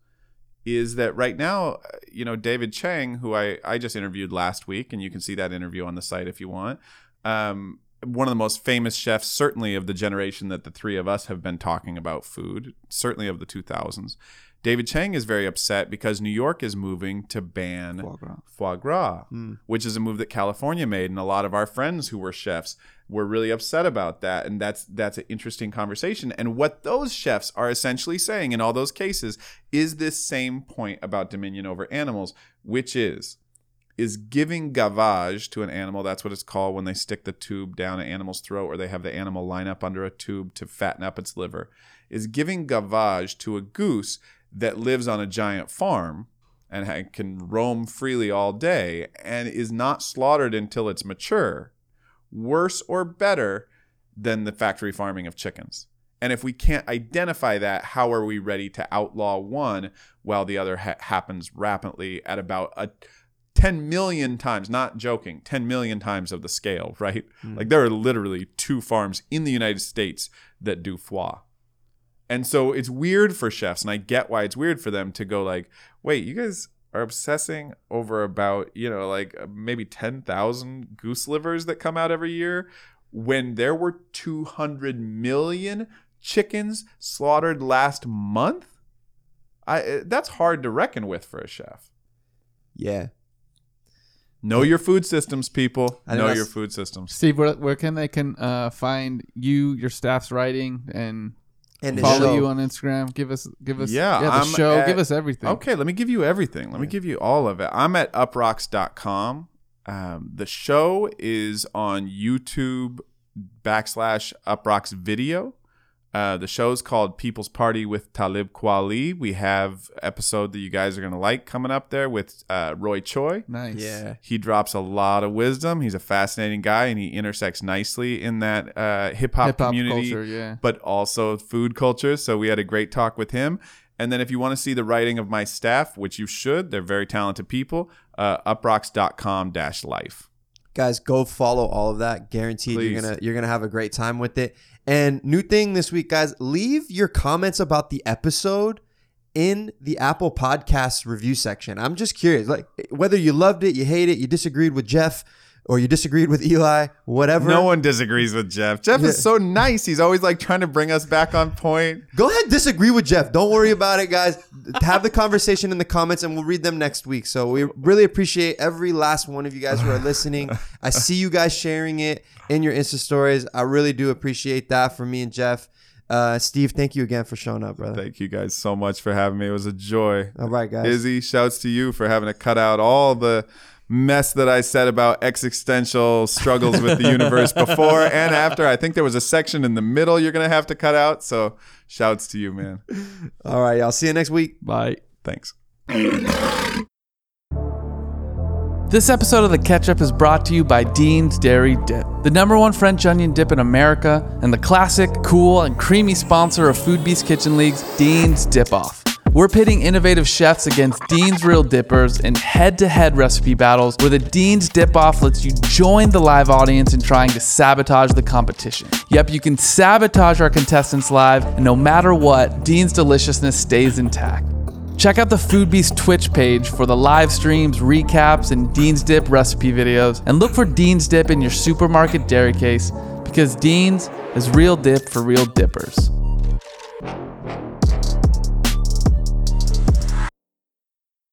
Is that right now? uh, You know, David Chang, who I I just interviewed last week, and you can see that interview on the site if you want. Um, one of the most famous chefs, certainly of the generation that the three of us have been talking about food, certainly of the 2000s. David Chang is very upset because New York is moving to ban Foie gras. foie gras, hmm. which is a move that California made, and a lot of our friends who were chefs were really upset about that. And that's that's an interesting conversation. And what those chefs are essentially saying in all those cases is this same point about dominion over animals, which is is giving gavage to an animal. That's what it's called when they stick the tube down an animal's throat or they have the animal line up under a tube to fatten up its liver. Is giving gavage to a goose that lives on a giant farm and can roam freely all day and is not slaughtered until it's mature worse or better than the factory farming of chickens? And if we can't identify that, how are we ready to outlaw one while the other ha- happens rapidly at about a 10 million times, not joking, 10 million times of the scale, right? Hmm. Like there are literally two farms in the United States that do foie. And so it's weird for chefs, and I get why it's weird for them to go like, wait, you guys are obsessing over about, you know, like uh, maybe 10,000 goose livers that come out every year when there were 200 million chickens slaughtered last month? I uh, that's hard to reckon with for a chef. yeah, Know your food systems, people. I Know your food systems. Steve, where, where can they can uh, find you, your staff's writing, and and follow you on Instagram? Give us, give us, Yeah, the I'm show. at- give us everything. Okay, let me give you everything. Let me give you all of it. I'm at uproxx.com. Um, the show is on YouTube backslash uproxx video. Uh, the show's called People's Party with Talib Kweli. We have episode that you guys are gonna like coming up there with uh, Roy Choi. Nice. Yeah, He drops a lot of wisdom. He's a fascinating guy, and he intersects nicely in that uh, hip hop Hip hop community culture. Yeah. but also food culture. So we had a great talk with him. And then if you want to see the writing of my staff, which you should, they're very talented people, uh, uproxx.com dash life. guys, go follow all of that. Guaranteed, Please. you're gonna you're gonna have a great time with it. And new thing this week, guys, leave your comments about the episode in the Apple Podcasts review section. I'm just curious, like whether you loved it, you hate it, you disagreed with Jeff, or you disagreed with Elie, whatever. No one disagrees with Jeff. Jeff is so nice. He's always like trying to bring us back on point. Go ahead, disagree with Jeff. Don't worry about it, guys. Have the conversation in the comments, and we'll read them next week. So we really appreciate every last one of you guys who are listening. I see you guys sharing it in your Insta stories. I really do appreciate that for me and Jeff. Uh, Steve, thank you again for showing up, brother. Thank you guys so much for having me. It was a joy. All right, guys. Izzy, shouts to you for having to cut out all the mess that I said about existential struggles with the universe before and after. I think there was a section in the middle you're going to have to cut out. So shouts to you, man. All right, y'all. See you next week. Bye. Thanks. This episode of The Ketchup is brought to you by Dean's Dairy Dip, the number one French onion dip in America, and the classic, cool, and creamy sponsor of Foodbeast Kitchen League's Dean's Dip Off. We're pitting innovative chefs against Dean's Real Dippers in head to head recipe battles where the Dean's Dip Off lets you join the live audience in trying to sabotage the competition. Yep, you can sabotage our contestants live, and no matter what, Dean's deliciousness stays intact. Check out the Foodbeast Twitch page for the live streams, recaps, and Dean's Dip recipe videos, and look for Dean's Dip in your supermarket dairy case because Dean's is real dip for real dippers.